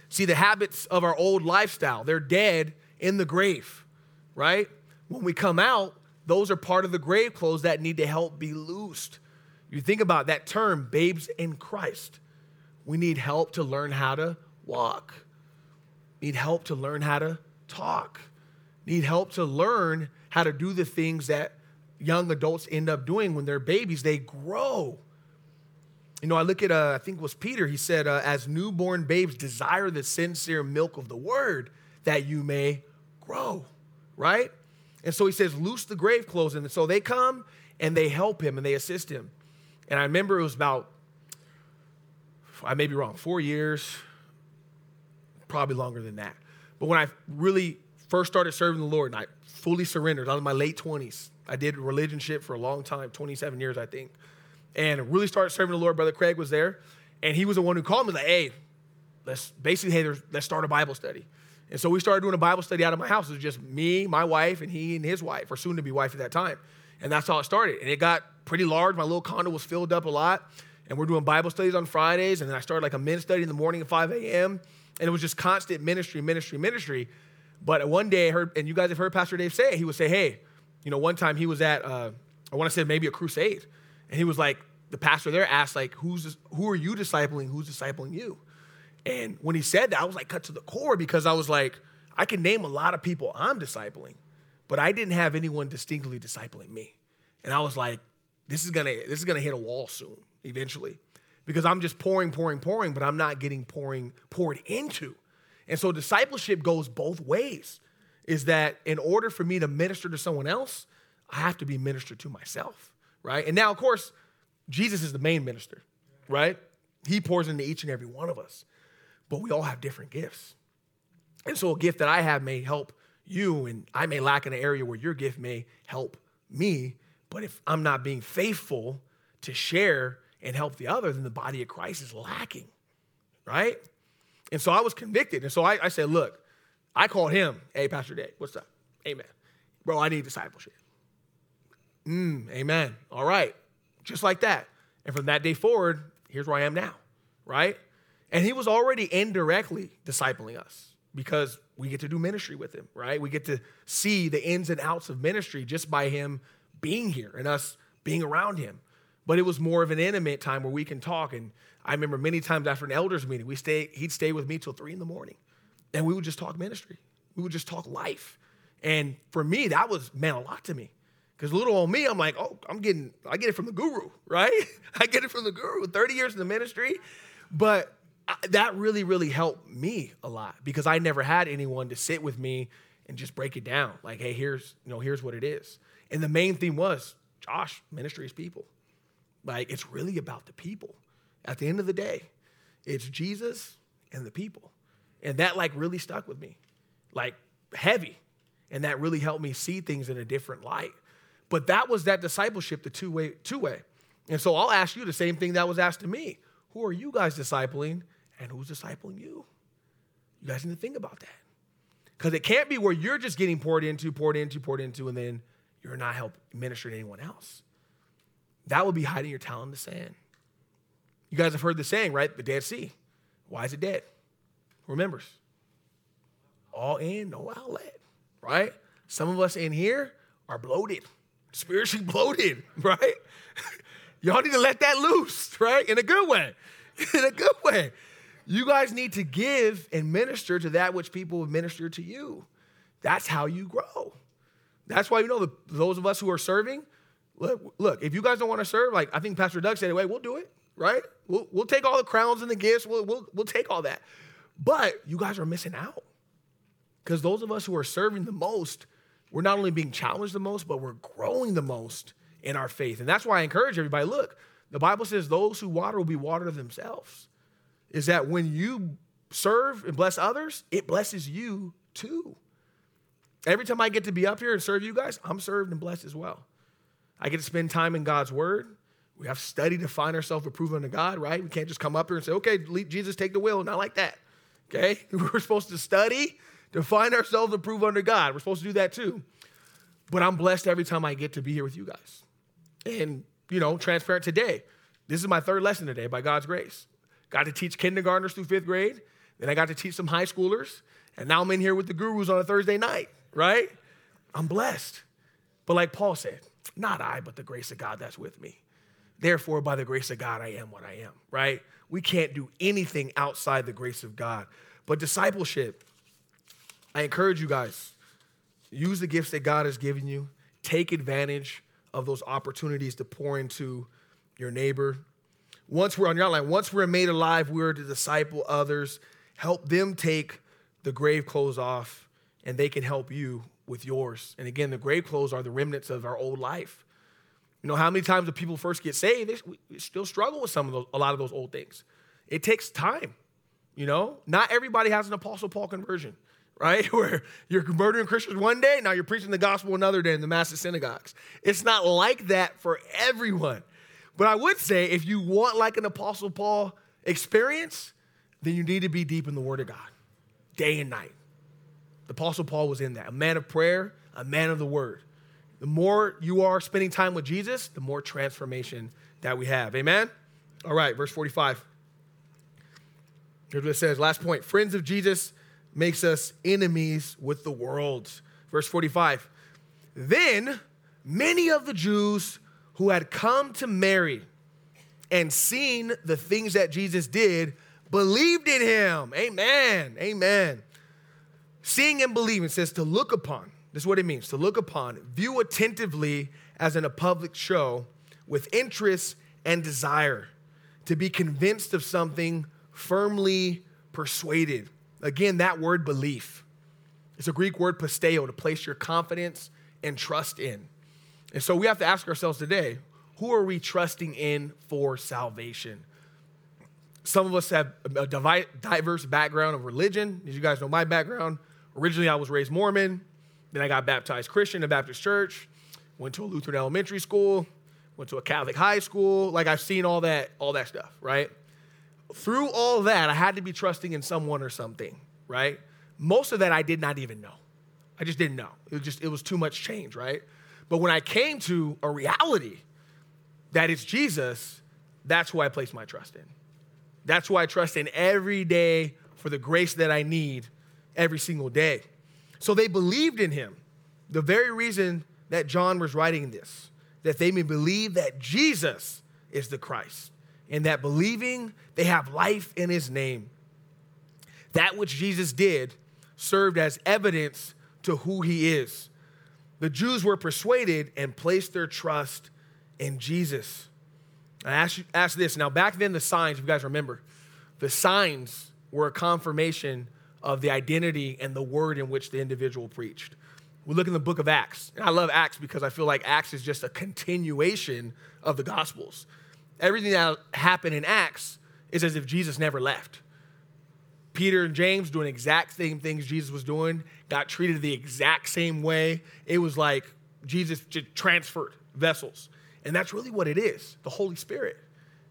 See, the habits of our old lifestyle, they're dead in the grave, right? When we come out, those are part of the grave clothes that need to help be loosed. You think about that term, babes in Christ. We need help to learn how to walk. Need help to learn how to talk. Need help to learn how to do the things that young adults end up doing when they're babies. They grow. You know, I look at, uh, I think it was Peter, he said, uh, as newborn babes, desire the sincere milk of the word that you may grow, right? And so he says, loose the grave clothes. And so they come and they help him and they assist him. And I remember it was about I may be wrong, four years, probably longer than that. But when I really first started serving the Lord and I fully surrendered, I was in my late 20s. I did religion religionship for a long time, 27 years, I think. And really started serving the Lord. Brother Craig was there. And he was the one who called me, like, hey, let's basically, hey, let's start a Bible study. And so we started doing a Bible study out of my house. It was just me, my wife, and he and his wife, or soon to be wife at that time. And that's how it started. And it got pretty large. My little condo was filled up a lot and we're doing Bible studies on Fridays, and then I started like a men's study in the morning at 5 a.m. And it was just constant ministry, ministry, ministry. But one day I heard, and you guys have heard Pastor Dave say he would say, Hey, you know, one time he was at, uh, I want to say maybe a crusade, and he was like, the pastor there asked, like, who's who are you discipling? Who's discipling you? And when he said that, I was like cut to the core because I was like, I can name a lot of people I'm discipling, but I didn't have anyone distinctly discipling me. And I was like, this is gonna, this is gonna hit a wall soon eventually because I'm just pouring, pouring, pouring, but I'm not getting pouring poured into. And so discipleship goes both ways. Is that in order for me to minister to someone else, I have to be ministered to myself, right? And now, of course, Jesus is the main minister, right? He pours into each and every one of us, but we all have different gifts. And so a gift that I have may help you, and I may lack in an area where your gift may help me. But if I'm not being faithful to share and help the other, then the body of Christ is lacking, right? And so I was convicted. And so I, I said, look, I called him, hey, Pastor Dave, what's up? Amen. Bro, I need discipleship. Mm, amen. All right. Just like that. And from that day forward, here's where I am now, right? And he was already indirectly discipling us because we get to do ministry with him, right? We get to see the ins and outs of ministry just by him being here and us being around him but it was more of an intimate time where we can talk. And I remember many times after an elders meeting, we stay, he'd stay with me till three in the morning, and we would just talk ministry. We would just talk life. And for me, that was meant a lot to me. Because little old me, I'm like, oh, I'm getting, I get it from the guru, right? I get it from the guru, 30 years in the ministry. But I, that really, really helped me a lot because I never had anyone to sit with me and just break it down. Like, hey, here's, you know, here's what it is. And the main theme was, Josh, ministry is people. Like, it's really about the people. At the end of the day, it's Jesus and the people. And that, like, really stuck with me. Like, heavy. And that really helped me see things in a different light. But that was that discipleship, the two way, two way. And so I'll ask you the same thing that was asked to me. Who are you guys discipling and who's discipling you? You guys need to think about that. Because it can't be where you're just getting poured into, poured into, poured into, and then you're not helping minister to anyone else. That would be hiding your talent in the sand. You guys have heard the saying, right? The Dead Sea. Why is it dead? Who remembers. All in, no outlet, right? Some of us in here are bloated, spiritually bloated, right? Y'all need to let that loose, right? In a good way. In a good way. You guys need to give and minister to that which people have ministered to you. That's how you grow. That's why you know the, those of us who are serving. Look, look. If you guys don't want to serve, like I think Pastor Doug said, anyway, we'll do it. Right? We'll, we'll take all the crowns and the gifts. We'll, we'll, we'll take all that. But you guys are missing out because those of us who are serving the most, we're not only being challenged the most, but we're growing the most in our faith. And that's why I encourage everybody. Look, the Bible says those who water will be watered themselves is that when you serve and bless others, it blesses you too. Every time I get to be up here and serve you guys, I'm served and blessed as well. I get to spend time in God's word. We have study to find ourselves approved unto God, right? We can't just come up here and say, okay, Jesus, take the wheel. Not like that. Okay? We're supposed to study to find ourselves approved under God. We're supposed to do that too. But I'm blessed every time I get to be here with you guys. And, you know, transparent today. This is my third lesson today by God's grace. Got to teach kindergartners through fifth grade. Then I got to teach some high schoolers. And now I'm in here with the gurus on a Thursday night, right? I'm blessed. But like Paul said, not I, but the grace of God that's with me. Therefore, by the grace of God, I am what I am, right? We can't do anything outside the grace of God. But discipleship, I encourage you guys, use the gifts that God has given you. Take advantage of those opportunities to pour into your neighbor, once we're on your outline, once we're made alive, we're to disciple others, help them take the grave clothes off, and they can help you with yours. And again, the grave clothes are the remnants of our old life. You know, how many times do people first get saved? They, we still struggle with some of those, a lot of those old things. It takes time. You know, not everybody has an Apostle Paul conversion, right? Where you're murdering Christians one day, now you're preaching the gospel another day in the massive synagogues. It's not like that for everyone. But I would say if you want like an Apostle Paul experience, then you need to be deep in the Word of God, day and night. The Apostle Paul was in that, a man of prayer, a man of the Word. The more you are spending time with Jesus, the more transformation that we have. Amen? All right, verse 45. Here's what it says. Last point friends of Jesus makes us enemies with the world. Verse 45. Then many of the Jews who had come to Mary and seen the things that Jesus did believed in him. Amen. Amen. Seeing and believing says to look upon. This is what it means to look upon, view attentively as in a public show with interest and desire, to be convinced of something firmly persuaded. Again, that word belief. It's a Greek word pisteo, to place your confidence and trust in. And so we have to ask ourselves today who are we trusting in for salvation? Some of us have a diverse background of religion. As you guys know, my background originally, I was raised Mormon. Then I got baptized Christian in a Baptist church, went to a Lutheran elementary school, went to a Catholic high school. Like I've seen all that, all that stuff, right? Through all that, I had to be trusting in someone or something, right? Most of that I did not even know. I just didn't know. It was just it was too much change, right? But when I came to a reality that it's Jesus, that's who I place my trust in. That's who I trust in every day for the grace that I need every single day. So they believed in him. The very reason that John was writing this, that they may believe that Jesus is the Christ, and that believing they have life in his name. That which Jesus did served as evidence to who he is the Jews were persuaded and placed their trust in Jesus. I ask, you, ask this now, back then, the signs, if you guys remember, the signs were a confirmation of the identity and the word in which the individual preached. We look in the book of Acts. And I love Acts because I feel like Acts is just a continuation of the Gospels. Everything that happened in Acts is as if Jesus never left. Peter and James doing exact same things Jesus was doing, got treated the exact same way. It was like Jesus just transferred vessels. And that's really what it is the Holy Spirit.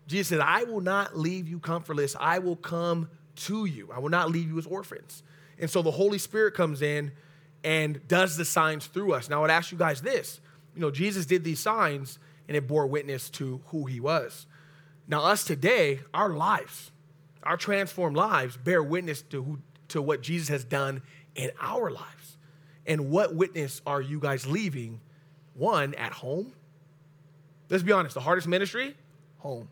Jesus said, I will not leave you comfortless. I will come to you. I will not leave you as orphans. And so the Holy Spirit comes in and does the signs through us. Now, I would ask you guys this you know, Jesus did these signs and it bore witness to who he was. Now, us today, our lives, our transformed lives bear witness to, who, to what Jesus has done in our lives. And what witness are you guys leaving? One, at home. Let's be honest, the hardest ministry, home.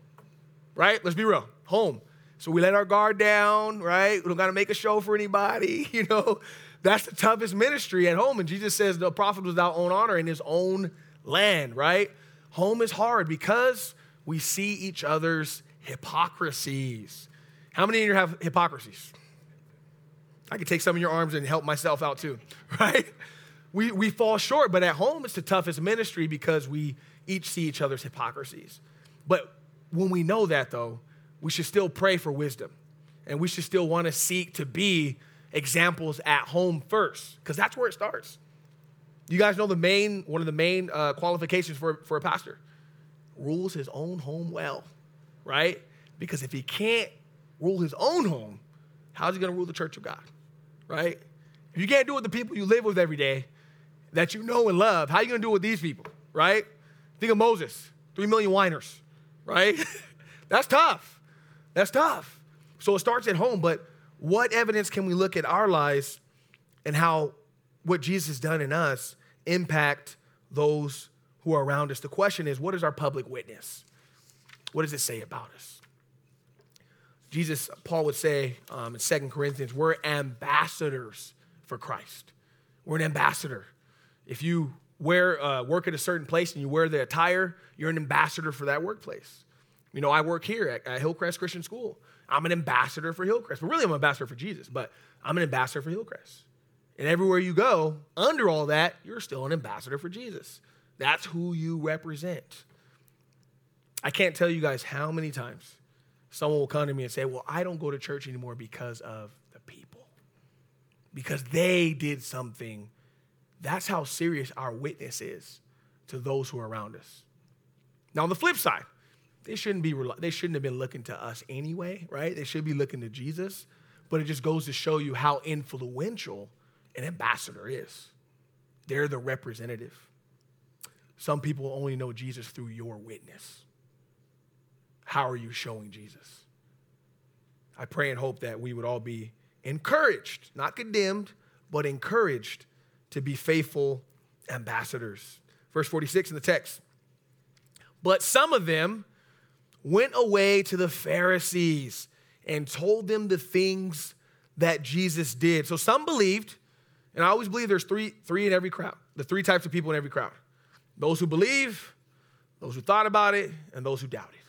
Right? Let's be real, home. So we let our guard down, right? We don't got to make a show for anybody, you know. That's the toughest ministry at home. And Jesus says the prophet was without own honor in his own land, right? Home is hard because we see each other's hypocrisies. How many of you have hypocrisies? I could take some of your arms and help myself out too, right? We, we fall short, but at home it's the toughest ministry because we each see each other's hypocrisies. But when we know that, though, we should still pray for wisdom. And we should still want to seek to be examples at home first, because that's where it starts. You guys know the main, one of the main uh, qualifications for, for a pastor rules his own home well, right? Because if he can't rule his own home, how's he going to rule the church of God, right? If you can't do it with the people you live with every day that you know and love, how are you going to do it with these people, right? Think of Moses, three million whiners, right? That's tough. That's tough. So it starts at home, but what evidence can we look at our lives and how what Jesus has done in us impact those who are around us? The question is, what is our public witness? What does it say about us? Jesus, Paul would say um, in Second Corinthians, we're ambassadors for Christ. We're an ambassador. If you wear, uh, work at a certain place and you wear the attire, you're an ambassador for that workplace. You know, I work here at, at Hillcrest Christian School. I'm an ambassador for Hillcrest. But really, I'm an ambassador for Jesus, but I'm an ambassador for Hillcrest. And everywhere you go, under all that, you're still an ambassador for Jesus. That's who you represent. I can't tell you guys how many times someone will come to me and say, Well, I don't go to church anymore because of the people, because they did something. That's how serious our witness is to those who are around us. Now, on the flip side, they shouldn't be they shouldn't have been looking to us anyway, right? They should be looking to Jesus. But it just goes to show you how influential an ambassador is. They're the representative. Some people only know Jesus through your witness. How are you showing Jesus? I pray and hope that we would all be encouraged, not condemned, but encouraged to be faithful ambassadors. Verse 46 in the text. But some of them, went away to the Pharisees and told them the things that Jesus did. So some believed, and I always believe there's three, three in every crowd, the three types of people in every crowd those who believe, those who thought about it, and those who doubted.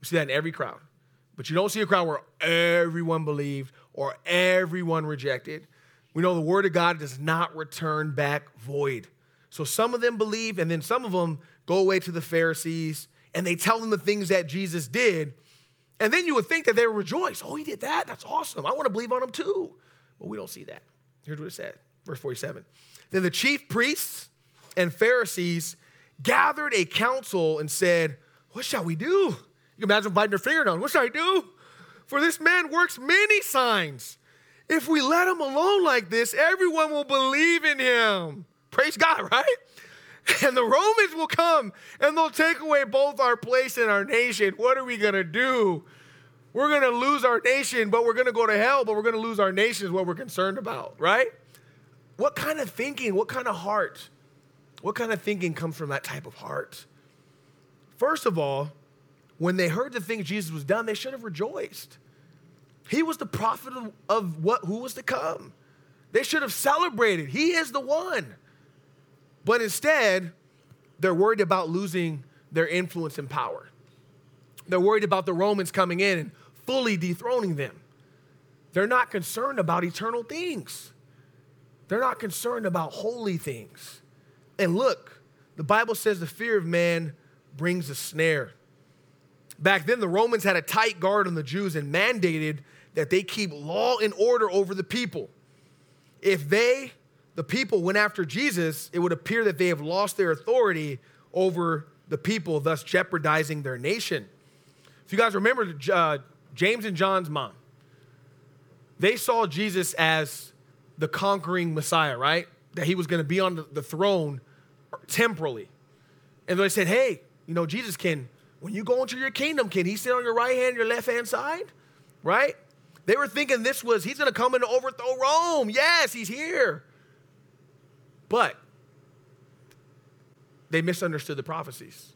We see that in every crowd. But you don't see a crowd where everyone believed or everyone rejected. We know the word of God does not return back void. So some of them believe, and then some of them go away to the Pharisees and they tell them the things that Jesus did. And then you would think that they would rejoice. Oh, he did that. That's awesome. I want to believe on him too. But we don't see that. Here's what it said, verse 47. Then the chief priests and Pharisees gathered a council and said, What shall we do? You can imagine biting their finger down. What shall I do? For this man works many signs. If we let him alone like this, everyone will believe in him. Praise God, right? and the Romans will come and they'll take away both our place and our nation. What are we going to do? We're going to lose our nation, but we're going to go to hell, but we're going to lose our nation is what we're concerned about, right? What kind of thinking, what kind of heart, what kind of thinking comes from that type of heart? First of all, when they heard the things Jesus was done, they should have rejoiced. He was the prophet of, of what who was to come. They should have celebrated. He is the one. But instead, they're worried about losing their influence and power. They're worried about the Romans coming in and fully dethroning them. They're not concerned about eternal things. They're not concerned about holy things. And look, the Bible says the fear of man brings a snare. Back then, the Romans had a tight guard on the Jews and mandated that they keep law and order over the people. If they, the people, went after Jesus, it would appear that they have lost their authority over the people, thus jeopardizing their nation. If you guys remember uh, James and John's mom, they saw Jesus as the conquering Messiah, right? That he was going to be on the throne temporally. And they said, hey, you know, Jesus can, when you go into your kingdom, can he sit on your right hand, your left hand side? Right? They were thinking this was, he's going to come and overthrow Rome. Yes, he's here. But they misunderstood the prophecies.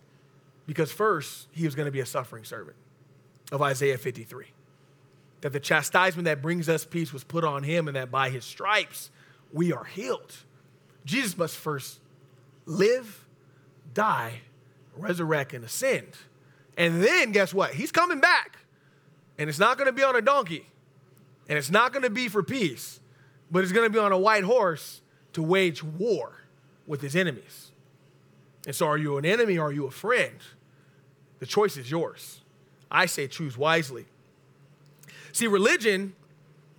Because first, he was going to be a suffering servant of Isaiah 53. That the chastisement that brings us peace was put on him, and that by his stripes we are healed. Jesus must first live, die, resurrect, and ascend. And then, guess what? He's coming back. And it's not going to be on a donkey, and it's not going to be for peace, but it's going to be on a white horse to wage war with his enemies. And so, are you an enemy or are you a friend? The choice is yours. I say choose wisely. See, religion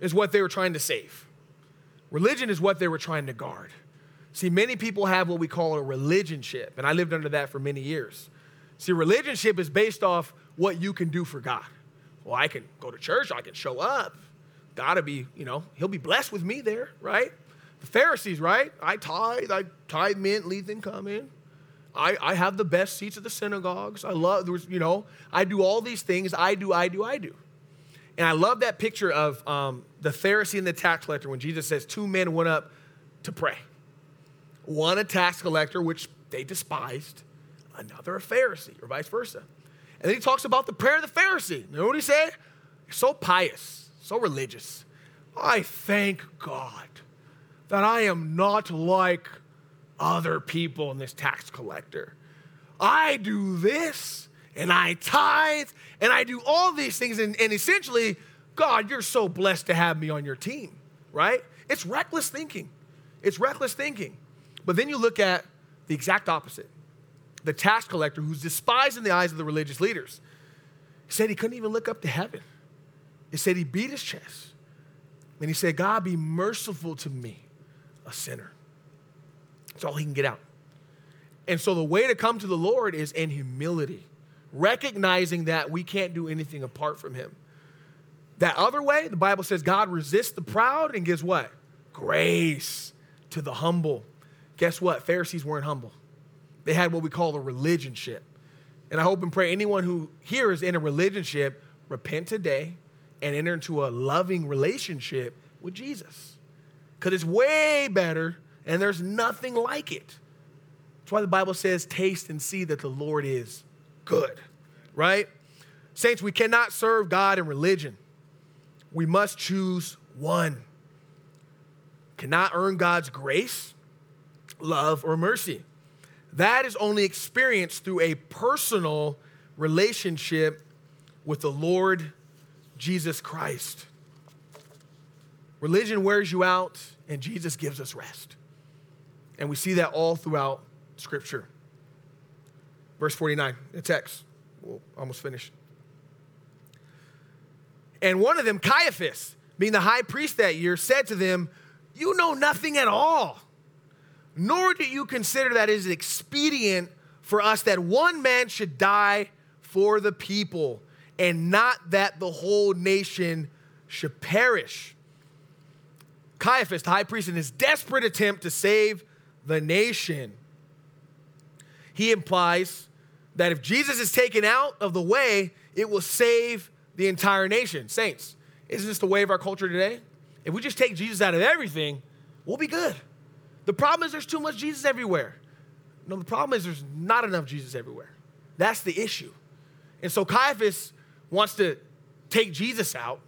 is what they were trying to save, religion is what they were trying to guard. See, many people have what we call a religionship, and I lived under that for many years. See, religionship is based off what you can do for God. Well, I can go to church, I can show up. Gotta be, you know, he'll be blessed with me there, right? The Pharisees, right? I tithe, I tithe mint, leave cumin. I, I have the best seats at the synagogues. I love, you know, I do all these things. I do, I do, I do. And I love that picture of um, the Pharisee and the tax collector when Jesus says two men went up to pray. One a tax collector, which they despised, another a Pharisee, or vice versa. And then he talks about the prayer of the Pharisee. You know what he said? You're so pious, so religious. I thank God that I am not like other people in this tax collector. I do this and I tithe and I do all these things. And, and essentially, God, you're so blessed to have me on your team, right? It's reckless thinking. It's reckless thinking. But then you look at the exact opposite the tax collector who's despised in the eyes of the religious leaders. He said he couldn't even look up to heaven. He said he beat his chest. And he said, God, be merciful to me, a sinner. That's all he can get out. And so the way to come to the Lord is in humility, recognizing that we can't do anything apart from him. That other way, the Bible says God resists the proud and gives what? Grace to the humble. Guess what? Pharisees weren't humble. They had what we call a religionship. And I hope and pray anyone who here is in a religionship, repent today and enter into a loving relationship with Jesus. Because it's way better and there's nothing like it. That's why the Bible says, taste and see that the Lord is good, right? Saints, we cannot serve God in religion. We must choose one. Cannot earn God's grace, love, or mercy. That is only experienced through a personal relationship with the Lord Jesus Christ. Religion wears you out, and Jesus gives us rest. And we see that all throughout Scripture. Verse 49, the text. We'll almost finish. And one of them, Caiaphas, being the high priest that year, said to them, You know nothing at all, nor do you consider that it is expedient for us that one man should die for the people, and not that the whole nation should perish. Caiaphas, the high priest, in his desperate attempt to save the nation. He implies that if Jesus is taken out of the way, it will save the entire nation. Saints, isn't this the way of our culture today? If we just take Jesus out of everything, we'll be good. The problem is there's too much Jesus everywhere. No, the problem is there's not enough Jesus everywhere. That's the issue. And so Caiaphas wants to take Jesus out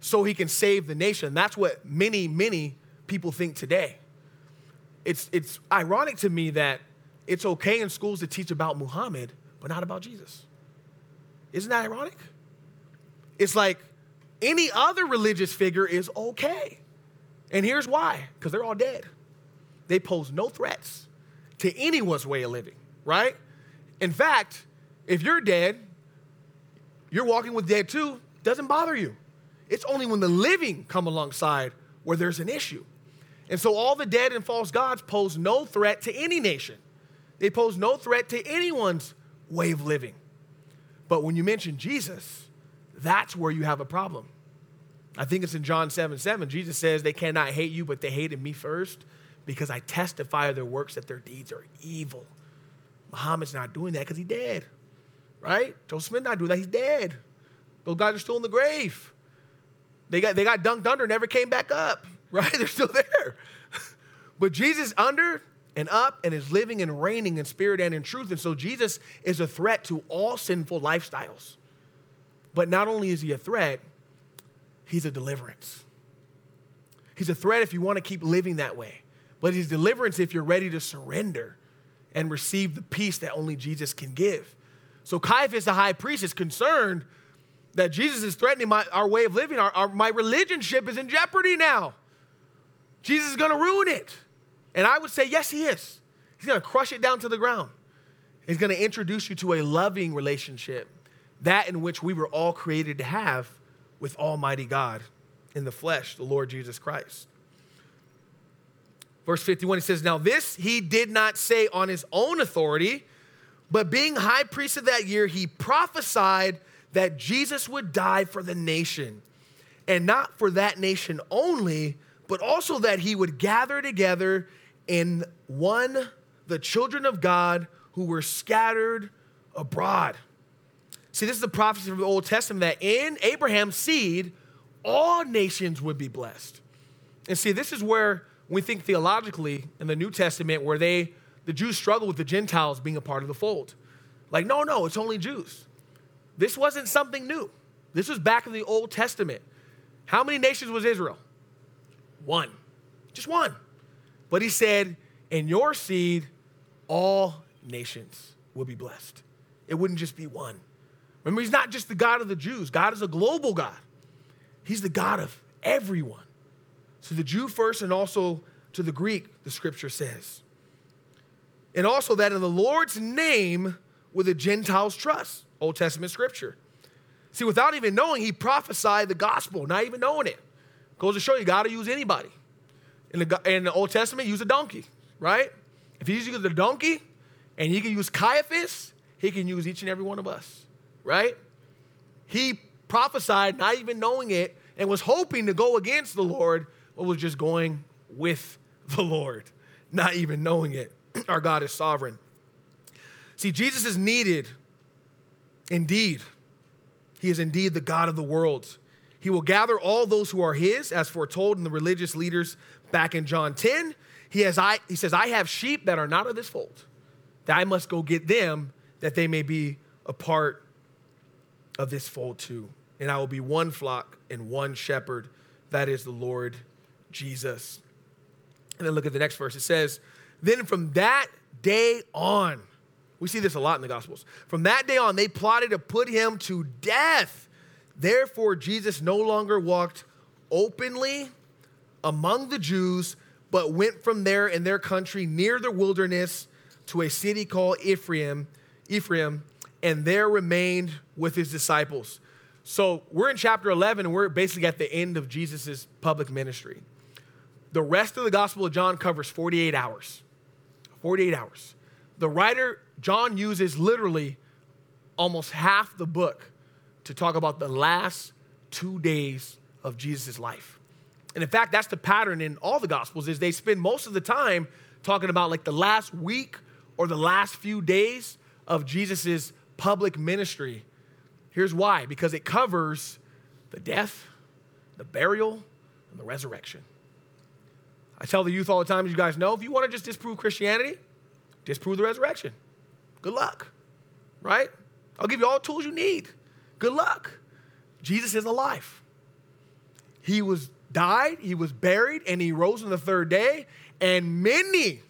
so he can save the nation. That's what many, many people think today it's, it's ironic to me that it's okay in schools to teach about Muhammad, but not about Jesus. Isn't that ironic? It's like any other religious figure is okay. And here's why because they're all dead. They pose no threats to anyone's way of living, right? In fact, if you're dead, you're walking with dead too, doesn't bother you. It's only when the living come alongside where there's an issue. And so all the dead and false gods pose no threat to any nation. They pose no threat to anyone's way of living. But when you mention Jesus, that's where you have a problem. I think it's in John 7 7. Jesus says, They cannot hate you, but they hated me first because I testify of their works that their deeds are evil. Muhammad's not doing that because he's dead, right? Joseph Smith not doing that, he's dead. Those guys are still in the grave. They got, they got dunked under, never came back up, right? They're still there. but Jesus under and up and is living and reigning in spirit and in truth. And so Jesus is a threat to all sinful lifestyles. But not only is he a threat, he's a deliverance. He's a threat if you want to keep living that way. But His deliverance if you're ready to surrender and receive the peace that only Jesus can give. So Caiaphas, the high priest, is concerned that Jesus is threatening my, our way of living. Our, our, my religionship is in jeopardy now. Jesus is going to ruin it. And I would say, yes, he is. He's going to crush it down to the ground. He's going to introduce you to a loving relationship, that in which we were all created to have with Almighty God in the flesh, the Lord Jesus Christ. Verse 51, he says, Now this he did not say on his own authority, but being high priest of that year, he prophesied that Jesus would die for the nation, and not for that nation only, but also that he would gather together in one the children of God who were scattered abroad. See, this is the prophecy from the Old Testament that in Abraham's seed, all nations would be blessed. And see, this is where we think theologically in the New Testament, where they, the Jews struggle with the Gentiles being a part of the fold. Like, no, no, it's only Jews. This wasn't something new. This was back in the Old Testament. How many nations was Israel? One. Just one. But he said, In your seed, all nations will be blessed. It wouldn't just be one. Remember, he's not just the God of the Jews, God is a global God. He's the God of everyone. So the Jew first and also to the Greek, the scripture says. And also that in the Lord's name will the Gentiles trust. Old Testament scripture. See, without even knowing, he prophesied the gospel, not even knowing it. Goes to show you, got to use anybody. In the, in the Old Testament, use a donkey, right? If he's using the donkey and he can use Caiaphas, he can use each and every one of us, right? He prophesied, not even knowing it, and was hoping to go against the Lord, but was just going with the Lord, not even knowing it. Our God is sovereign. See, Jesus is needed indeed. He is indeed the God of the world. He will gather all those who are his, as foretold in the religious leaders back in John 10. He, has, I, he says, I have sheep that are not of this fold, that I must go get them, that they may be a part of this fold too. And I will be one flock and one shepherd, that is the Lord Jesus. And then look at the next verse. It says, Then from that day on, we see this a lot in the Gospels. From that day on, they plotted to put him to death Therefore, Jesus no longer walked openly among the Jews, but went from there in their country near the wilderness to a city called Ephraim, Ephraim, and there remained with his disciples. So we're in chapter 11, and we're basically at the end of Jesus' public ministry. The rest of the Gospel of John covers 48 hours. 48 hours. The writer, John, uses literally almost half the book to talk about the last two days of Jesus' life. And in fact, that's the pattern in all the gospels is they spend most of the time talking about like the last week or the last few days of Jesus' public ministry. Here's why because it covers the death, the burial, and the resurrection. I tell the youth all the time, as you guys know, if you want to just disprove Christianity, disprove the resurrection. Good luck, right? I'll give you all the tools you need. Good luck. Jesus is alive. He was died, he was buried, and he rose on the third day, and many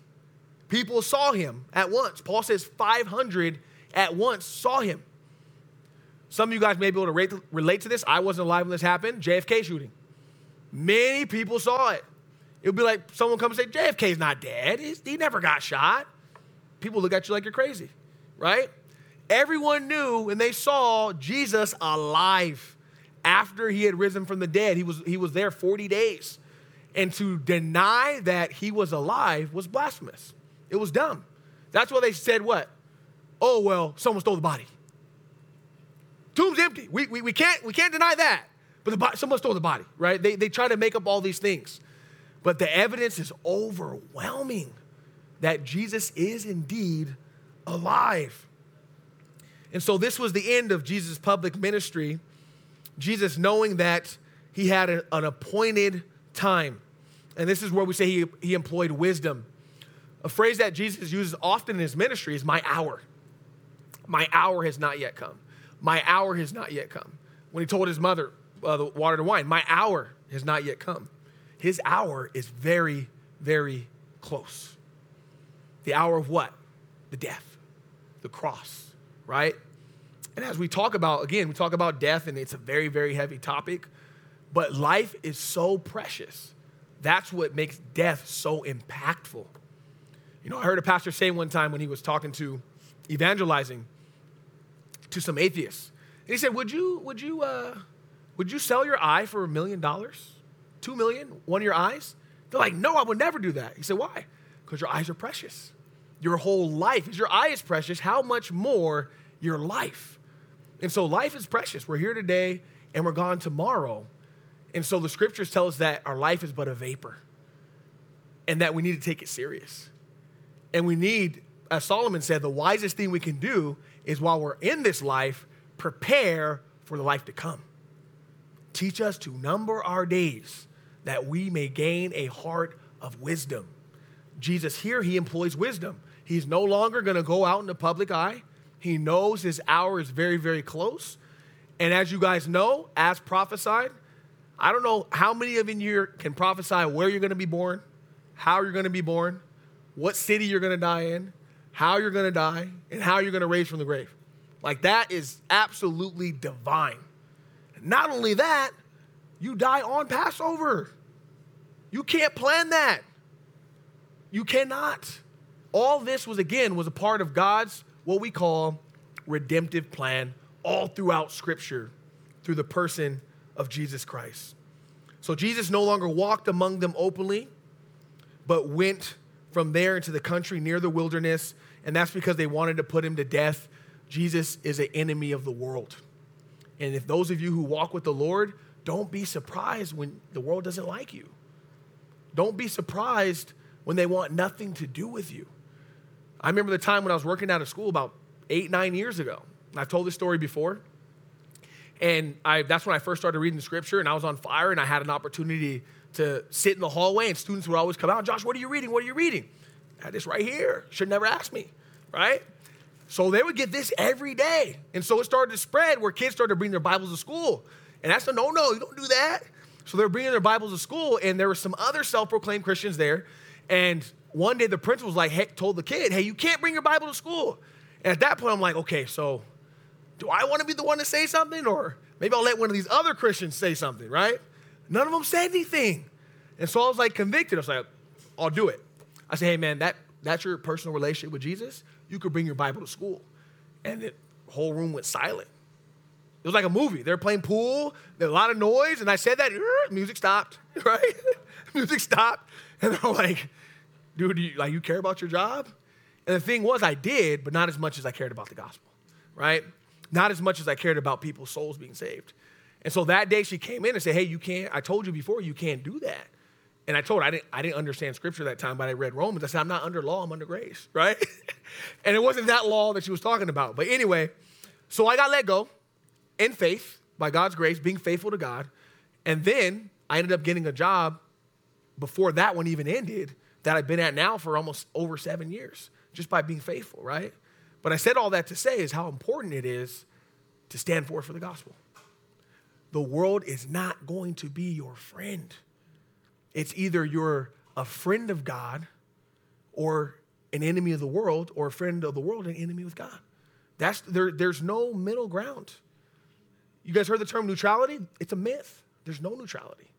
people saw him at once. Paul says 500 at once saw him. Some of you guys may be able to relate to this. I wasn't alive when this happened. JFK shooting. Many people saw it. It would be like someone come and say, JFK's not dead. He's, he never got shot. People look at you like you're crazy, right? Everyone knew and they saw Jesus alive after he had risen from the dead. He was, he was there 40 days. And to deny that he was alive was blasphemous. It was dumb. That's why they said what? Oh, well, someone stole the body. Tomb's empty. We, we, we, can't, we can't deny that. But the someone stole the body, right? They, they try to make up all these things. But the evidence is overwhelming that Jesus is indeed alive. And so this was the end of Jesus' public ministry. Jesus knowing that he had a, an appointed time. And this is where we say he, he employed wisdom. A phrase that Jesus uses often in his ministry is my hour. My hour has not yet come. My hour has not yet come. When he told his mother, uh, the water to wine, my hour has not yet come. His hour is very, very close. The hour of what? The death, the cross, right? And as we talk about, again, we talk about death, and it's a very, very heavy topic, but life is so precious. That's what makes death so impactful. You know, I heard a pastor say one time when he was talking to evangelizing to some atheists. And he said, Would you, would you, uh, would you sell your eye for a million dollars? Two million? One of your eyes? They're like, No, I would never do that. He said, Why? Because your eyes are precious. Your whole life, is your eye is precious, how much more your life? And so life is precious. We're here today and we're gone tomorrow. And so the scriptures tell us that our life is but a vapor and that we need to take it serious. And we need, as Solomon said, the wisest thing we can do is while we're in this life, prepare for the life to come. Teach us to number our days that we may gain a heart of wisdom. Jesus here, he employs wisdom. He's no longer going to go out in the public eye. He knows his hour is very, very close. And as you guys know, as prophesied, I don't know how many of you can prophesy where you're going to be born, how you're going to be born, what city you're going to die in, how you're going to die, and how you're going to raise from the grave. Like that is absolutely divine. Not only that, you die on Passover. You can't plan that. You cannot. All this was, again, was a part of God's, what we call redemptive plan all throughout Scripture through the person of Jesus Christ. So Jesus no longer walked among them openly, but went from there into the country near the wilderness, and that's because they wanted to put him to death. Jesus is an enemy of the world. And if those of you who walk with the Lord, don't be surprised when the world doesn't like you. Don't be surprised when they want nothing to do with you. I remember the time when I was working out of school about eight, nine years ago. I've told this story before. And I, that's when I first started reading the scripture, and I was on fire, and I had an opportunity to sit in the hallway, and students would always come out, Josh, what are you reading? What are you reading? I had this right here. Should never ask me, right? So they would get this every day. And so it started to spread where kids started to bring their Bibles to school. And that's a no no, you don't do that. So they're bringing their Bibles to school, and there were some other self proclaimed Christians there. And one day the principal was like, hey, told the kid, hey, you can't bring your Bible to school. And at that point, I'm like, okay, so do I want to be the one to say something? Or maybe I'll let one of these other Christians say something, right? None of them said anything. And so I was like convicted. I was like, I'll do it. I said, hey, man, that, that's your personal relationship with Jesus. You could bring your Bible to school. And the whole room went silent. It was like a movie. They were playing pool, there was a lot of noise, and I said that, music stopped, right? music stopped. And they're like, dude, you, like, you care about your job? And the thing was, I did, but not as much as I cared about the gospel, right? Not as much as I cared about people's souls being saved. And so that day she came in and said, Hey, you can't, I told you before, you can't do that. And I told her I didn't, I didn't understand scripture that time, but I read Romans. I said, I'm not under law, I'm under grace, right? and it wasn't that law that she was talking about. But anyway, so I got let go in faith by God's grace, being faithful to God. And then I ended up getting a job before that one even ended that I've been at now for almost over seven years, just by being faithful, right? But I said all that to say is how important it is to stand forth for the gospel. The world is not going to be your friend. It's either you're a friend of God or an enemy of the world, or a friend of the world and enemy with God. That's there, there's no middle ground. You guys heard the term neutrality? It's a myth. There's no neutrality.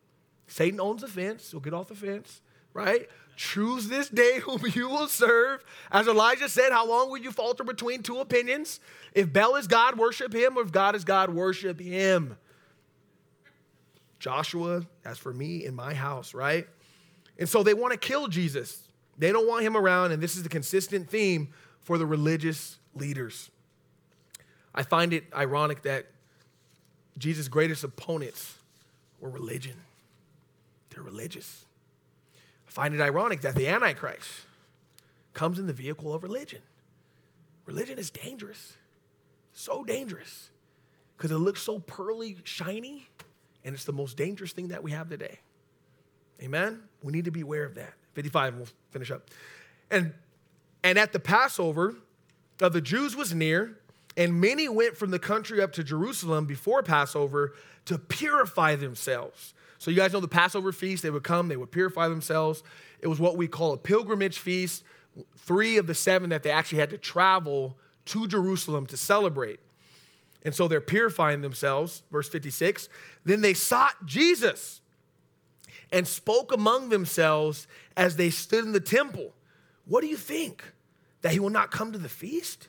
Satan owns the fence, so get off the fence, right? Choose this day whom you will serve. As Elijah said, how long will you falter between two opinions? If Baal is God, worship him, or if God is God, worship him. Joshua, as for me in my house, right? And so they want to kill Jesus. They don't want him around, and this is the consistent theme for the religious leaders. I find it ironic that Jesus' greatest opponents were religion. They're religious. I find it ironic that the Antichrist comes in the vehicle of religion. Religion is dangerous, so dangerous, because it looks so pearly, shiny, and it's the most dangerous thing that we have today. Amen? We need to be aware of that. 55, and we'll finish up. And, and at the Passover the Jews was near, and many went from the country up to Jerusalem before Passover to purify themselves. So, you guys know the Passover feast, they would come, they would purify themselves. It was what we call a pilgrimage feast, three of the seven that they actually had to travel to Jerusalem to celebrate. And so they're purifying themselves. Verse 56 Then they sought Jesus and spoke among themselves as they stood in the temple. What do you think? That he will not come to the feast?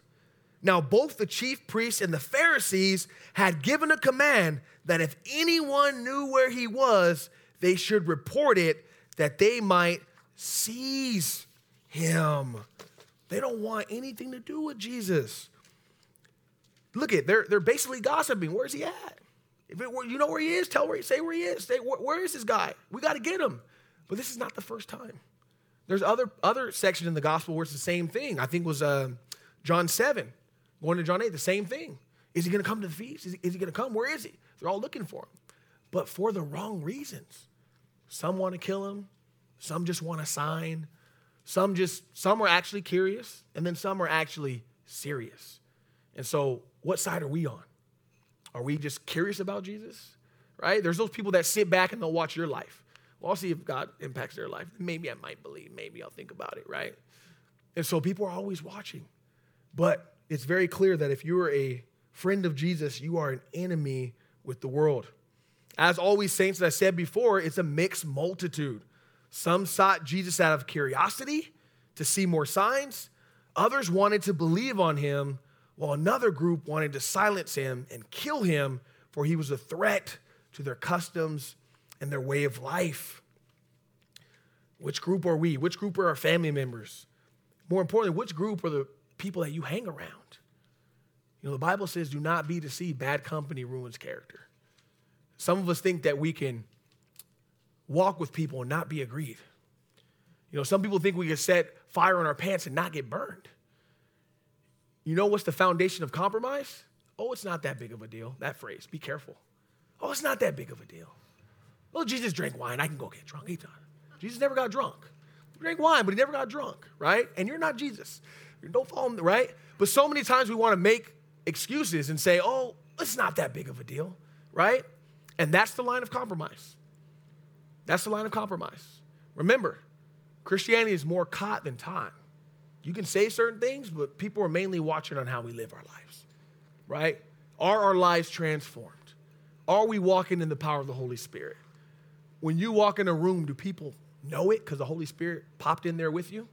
Now, both the chief priests and the Pharisees had given a command that if anyone knew where he was, they should report it that they might seize him. They don't want anything to do with Jesus. Look at they're they're basically gossiping. Where's he at? If it, you know where he is, tell where he say where he is. Say where, where is this guy? We got to get him. But this is not the first time. There's other other sections in the gospel where it's the same thing. I think was uh, John seven, going to John eight, the same thing. Is he going to come to the feast? Is he, is he going to come? Where is he? They're all looking for him, but for the wrong reasons. Some want to kill him. Some just want a sign. Some just some are actually curious, and then some are actually serious. And so, what side are we on? Are we just curious about Jesus? Right? There's those people that sit back and they'll watch your life. Well, I'll see if God impacts their life. Maybe I might believe. Maybe I'll think about it, right? And so people are always watching. But it's very clear that if you are a friend of Jesus, you are an enemy with the world. As always, saints, as I said before, it's a mixed multitude. Some sought Jesus out of curiosity to see more signs, others wanted to believe on him while another group wanted to silence him and kill him, for he was a threat to their customs and their way of life. Which group are we? Which group are our family members? More importantly, which group are the people that you hang around? You know, the Bible says, do not be deceived. Bad company ruins character. Some of us think that we can walk with people and not be aggrieved. You know, some people think we can set fire on our pants and not get burned. You know what's the foundation of compromise? Oh, it's not that big of a deal. That phrase, be careful. Oh, it's not that big of a deal. Well, Jesus drank wine. I can go get drunk. He Jesus never got drunk. He drank wine, but he never got drunk, right? And you're not Jesus. Don't follow right? But so many times we want to make excuses and say, oh, it's not that big of a deal, right? And that's the line of compromise. That's the line of compromise. Remember, Christianity is more caught than taught. You can say certain things, but people are mainly watching on how we live our lives, right? Are our lives transformed? Are we walking in the power of the Holy Spirit? When you walk in a room, do people know it because the Holy Spirit popped in there with you?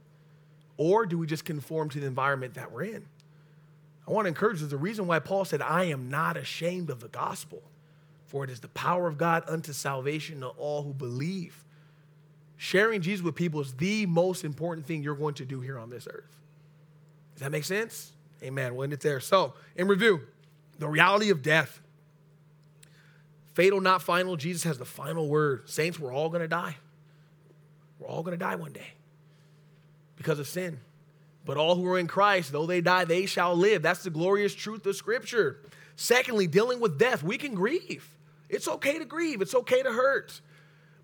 Or do we just conform to the environment that we're in? I want to encourage you. The reason why Paul said, I am not ashamed of the gospel, for it is the power of God unto salvation to all who believe sharing Jesus with people is the most important thing you're going to do here on this earth. Does that make sense? Amen. We'll end it there. So, in review, the reality of death. Fatal, not final. Jesus has the final word. Saints, we're all going to die. We're all going to die one day because of sin. But all who are in Christ, though they die, they shall live. That's the glorious truth of Scripture. Secondly, dealing with death, we can grieve. It's okay to grieve, it's okay to hurt.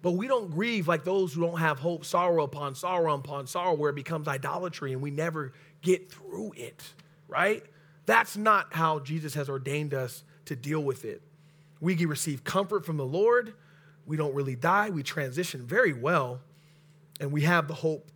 But we don't grieve like those who don't have hope, sorrow upon sorrow upon sorrow, where it becomes idolatry and we never get through it, right? That's not how Jesus has ordained us to deal with it. We receive comfort from the Lord. We don't really die. We transition very well, and we have the hope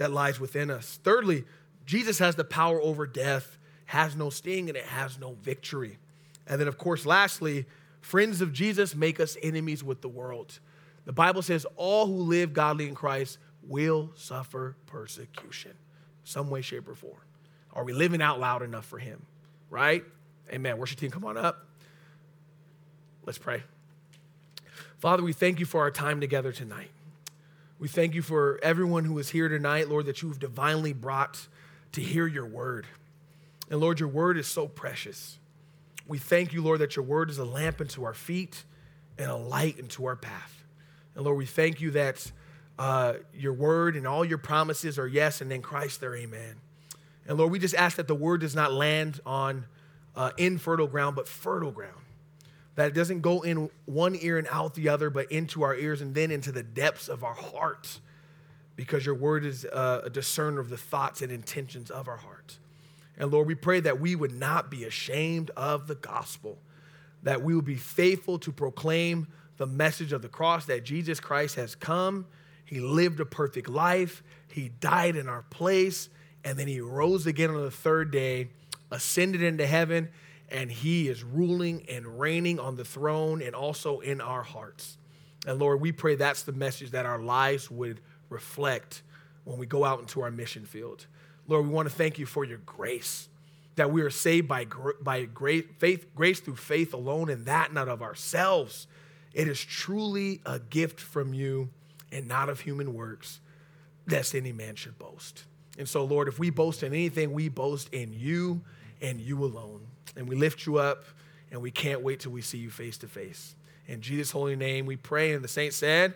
that lies within us. Thirdly, Jesus has the power over death, has no sting, and it has no victory. And then, of course, lastly, friends of Jesus make us enemies with the world. The Bible says all who live godly in Christ will suffer persecution, some way, shape, or form. Are we living out loud enough for him? Right? Amen. Worship team, come on up. Let's pray. Father, we thank you for our time together tonight. We thank you for everyone who is here tonight, Lord, that you've divinely brought to hear your word. And Lord, your word is so precious. We thank you, Lord, that your word is a lamp unto our feet and a light into our path. And Lord, we thank you that uh, your word and all your promises are yes, and in Christ they're amen. And Lord, we just ask that the word does not land on uh, infertile ground, but fertile ground. That it doesn't go in one ear and out the other, but into our ears and then into the depths of our hearts, because your word is uh, a discerner of the thoughts and intentions of our hearts. And Lord, we pray that we would not be ashamed of the gospel, that we would be faithful to proclaim the message of the cross that Jesus Christ has come. He lived a perfect life, He died in our place, and then He rose again on the third day, ascended into heaven, and He is ruling and reigning on the throne and also in our hearts. And Lord, we pray that's the message that our lives would reflect when we go out into our mission field. Lord, we want to thank you for your grace, that we are saved by, by grace, faith, grace through faith alone, and that not of ourselves. It is truly a gift from you and not of human works, lest any man should boast. And so, Lord, if we boast in anything, we boast in you and you alone. And we lift you up, and we can't wait till we see you face to face. In Jesus' holy name, we pray. And the saints said,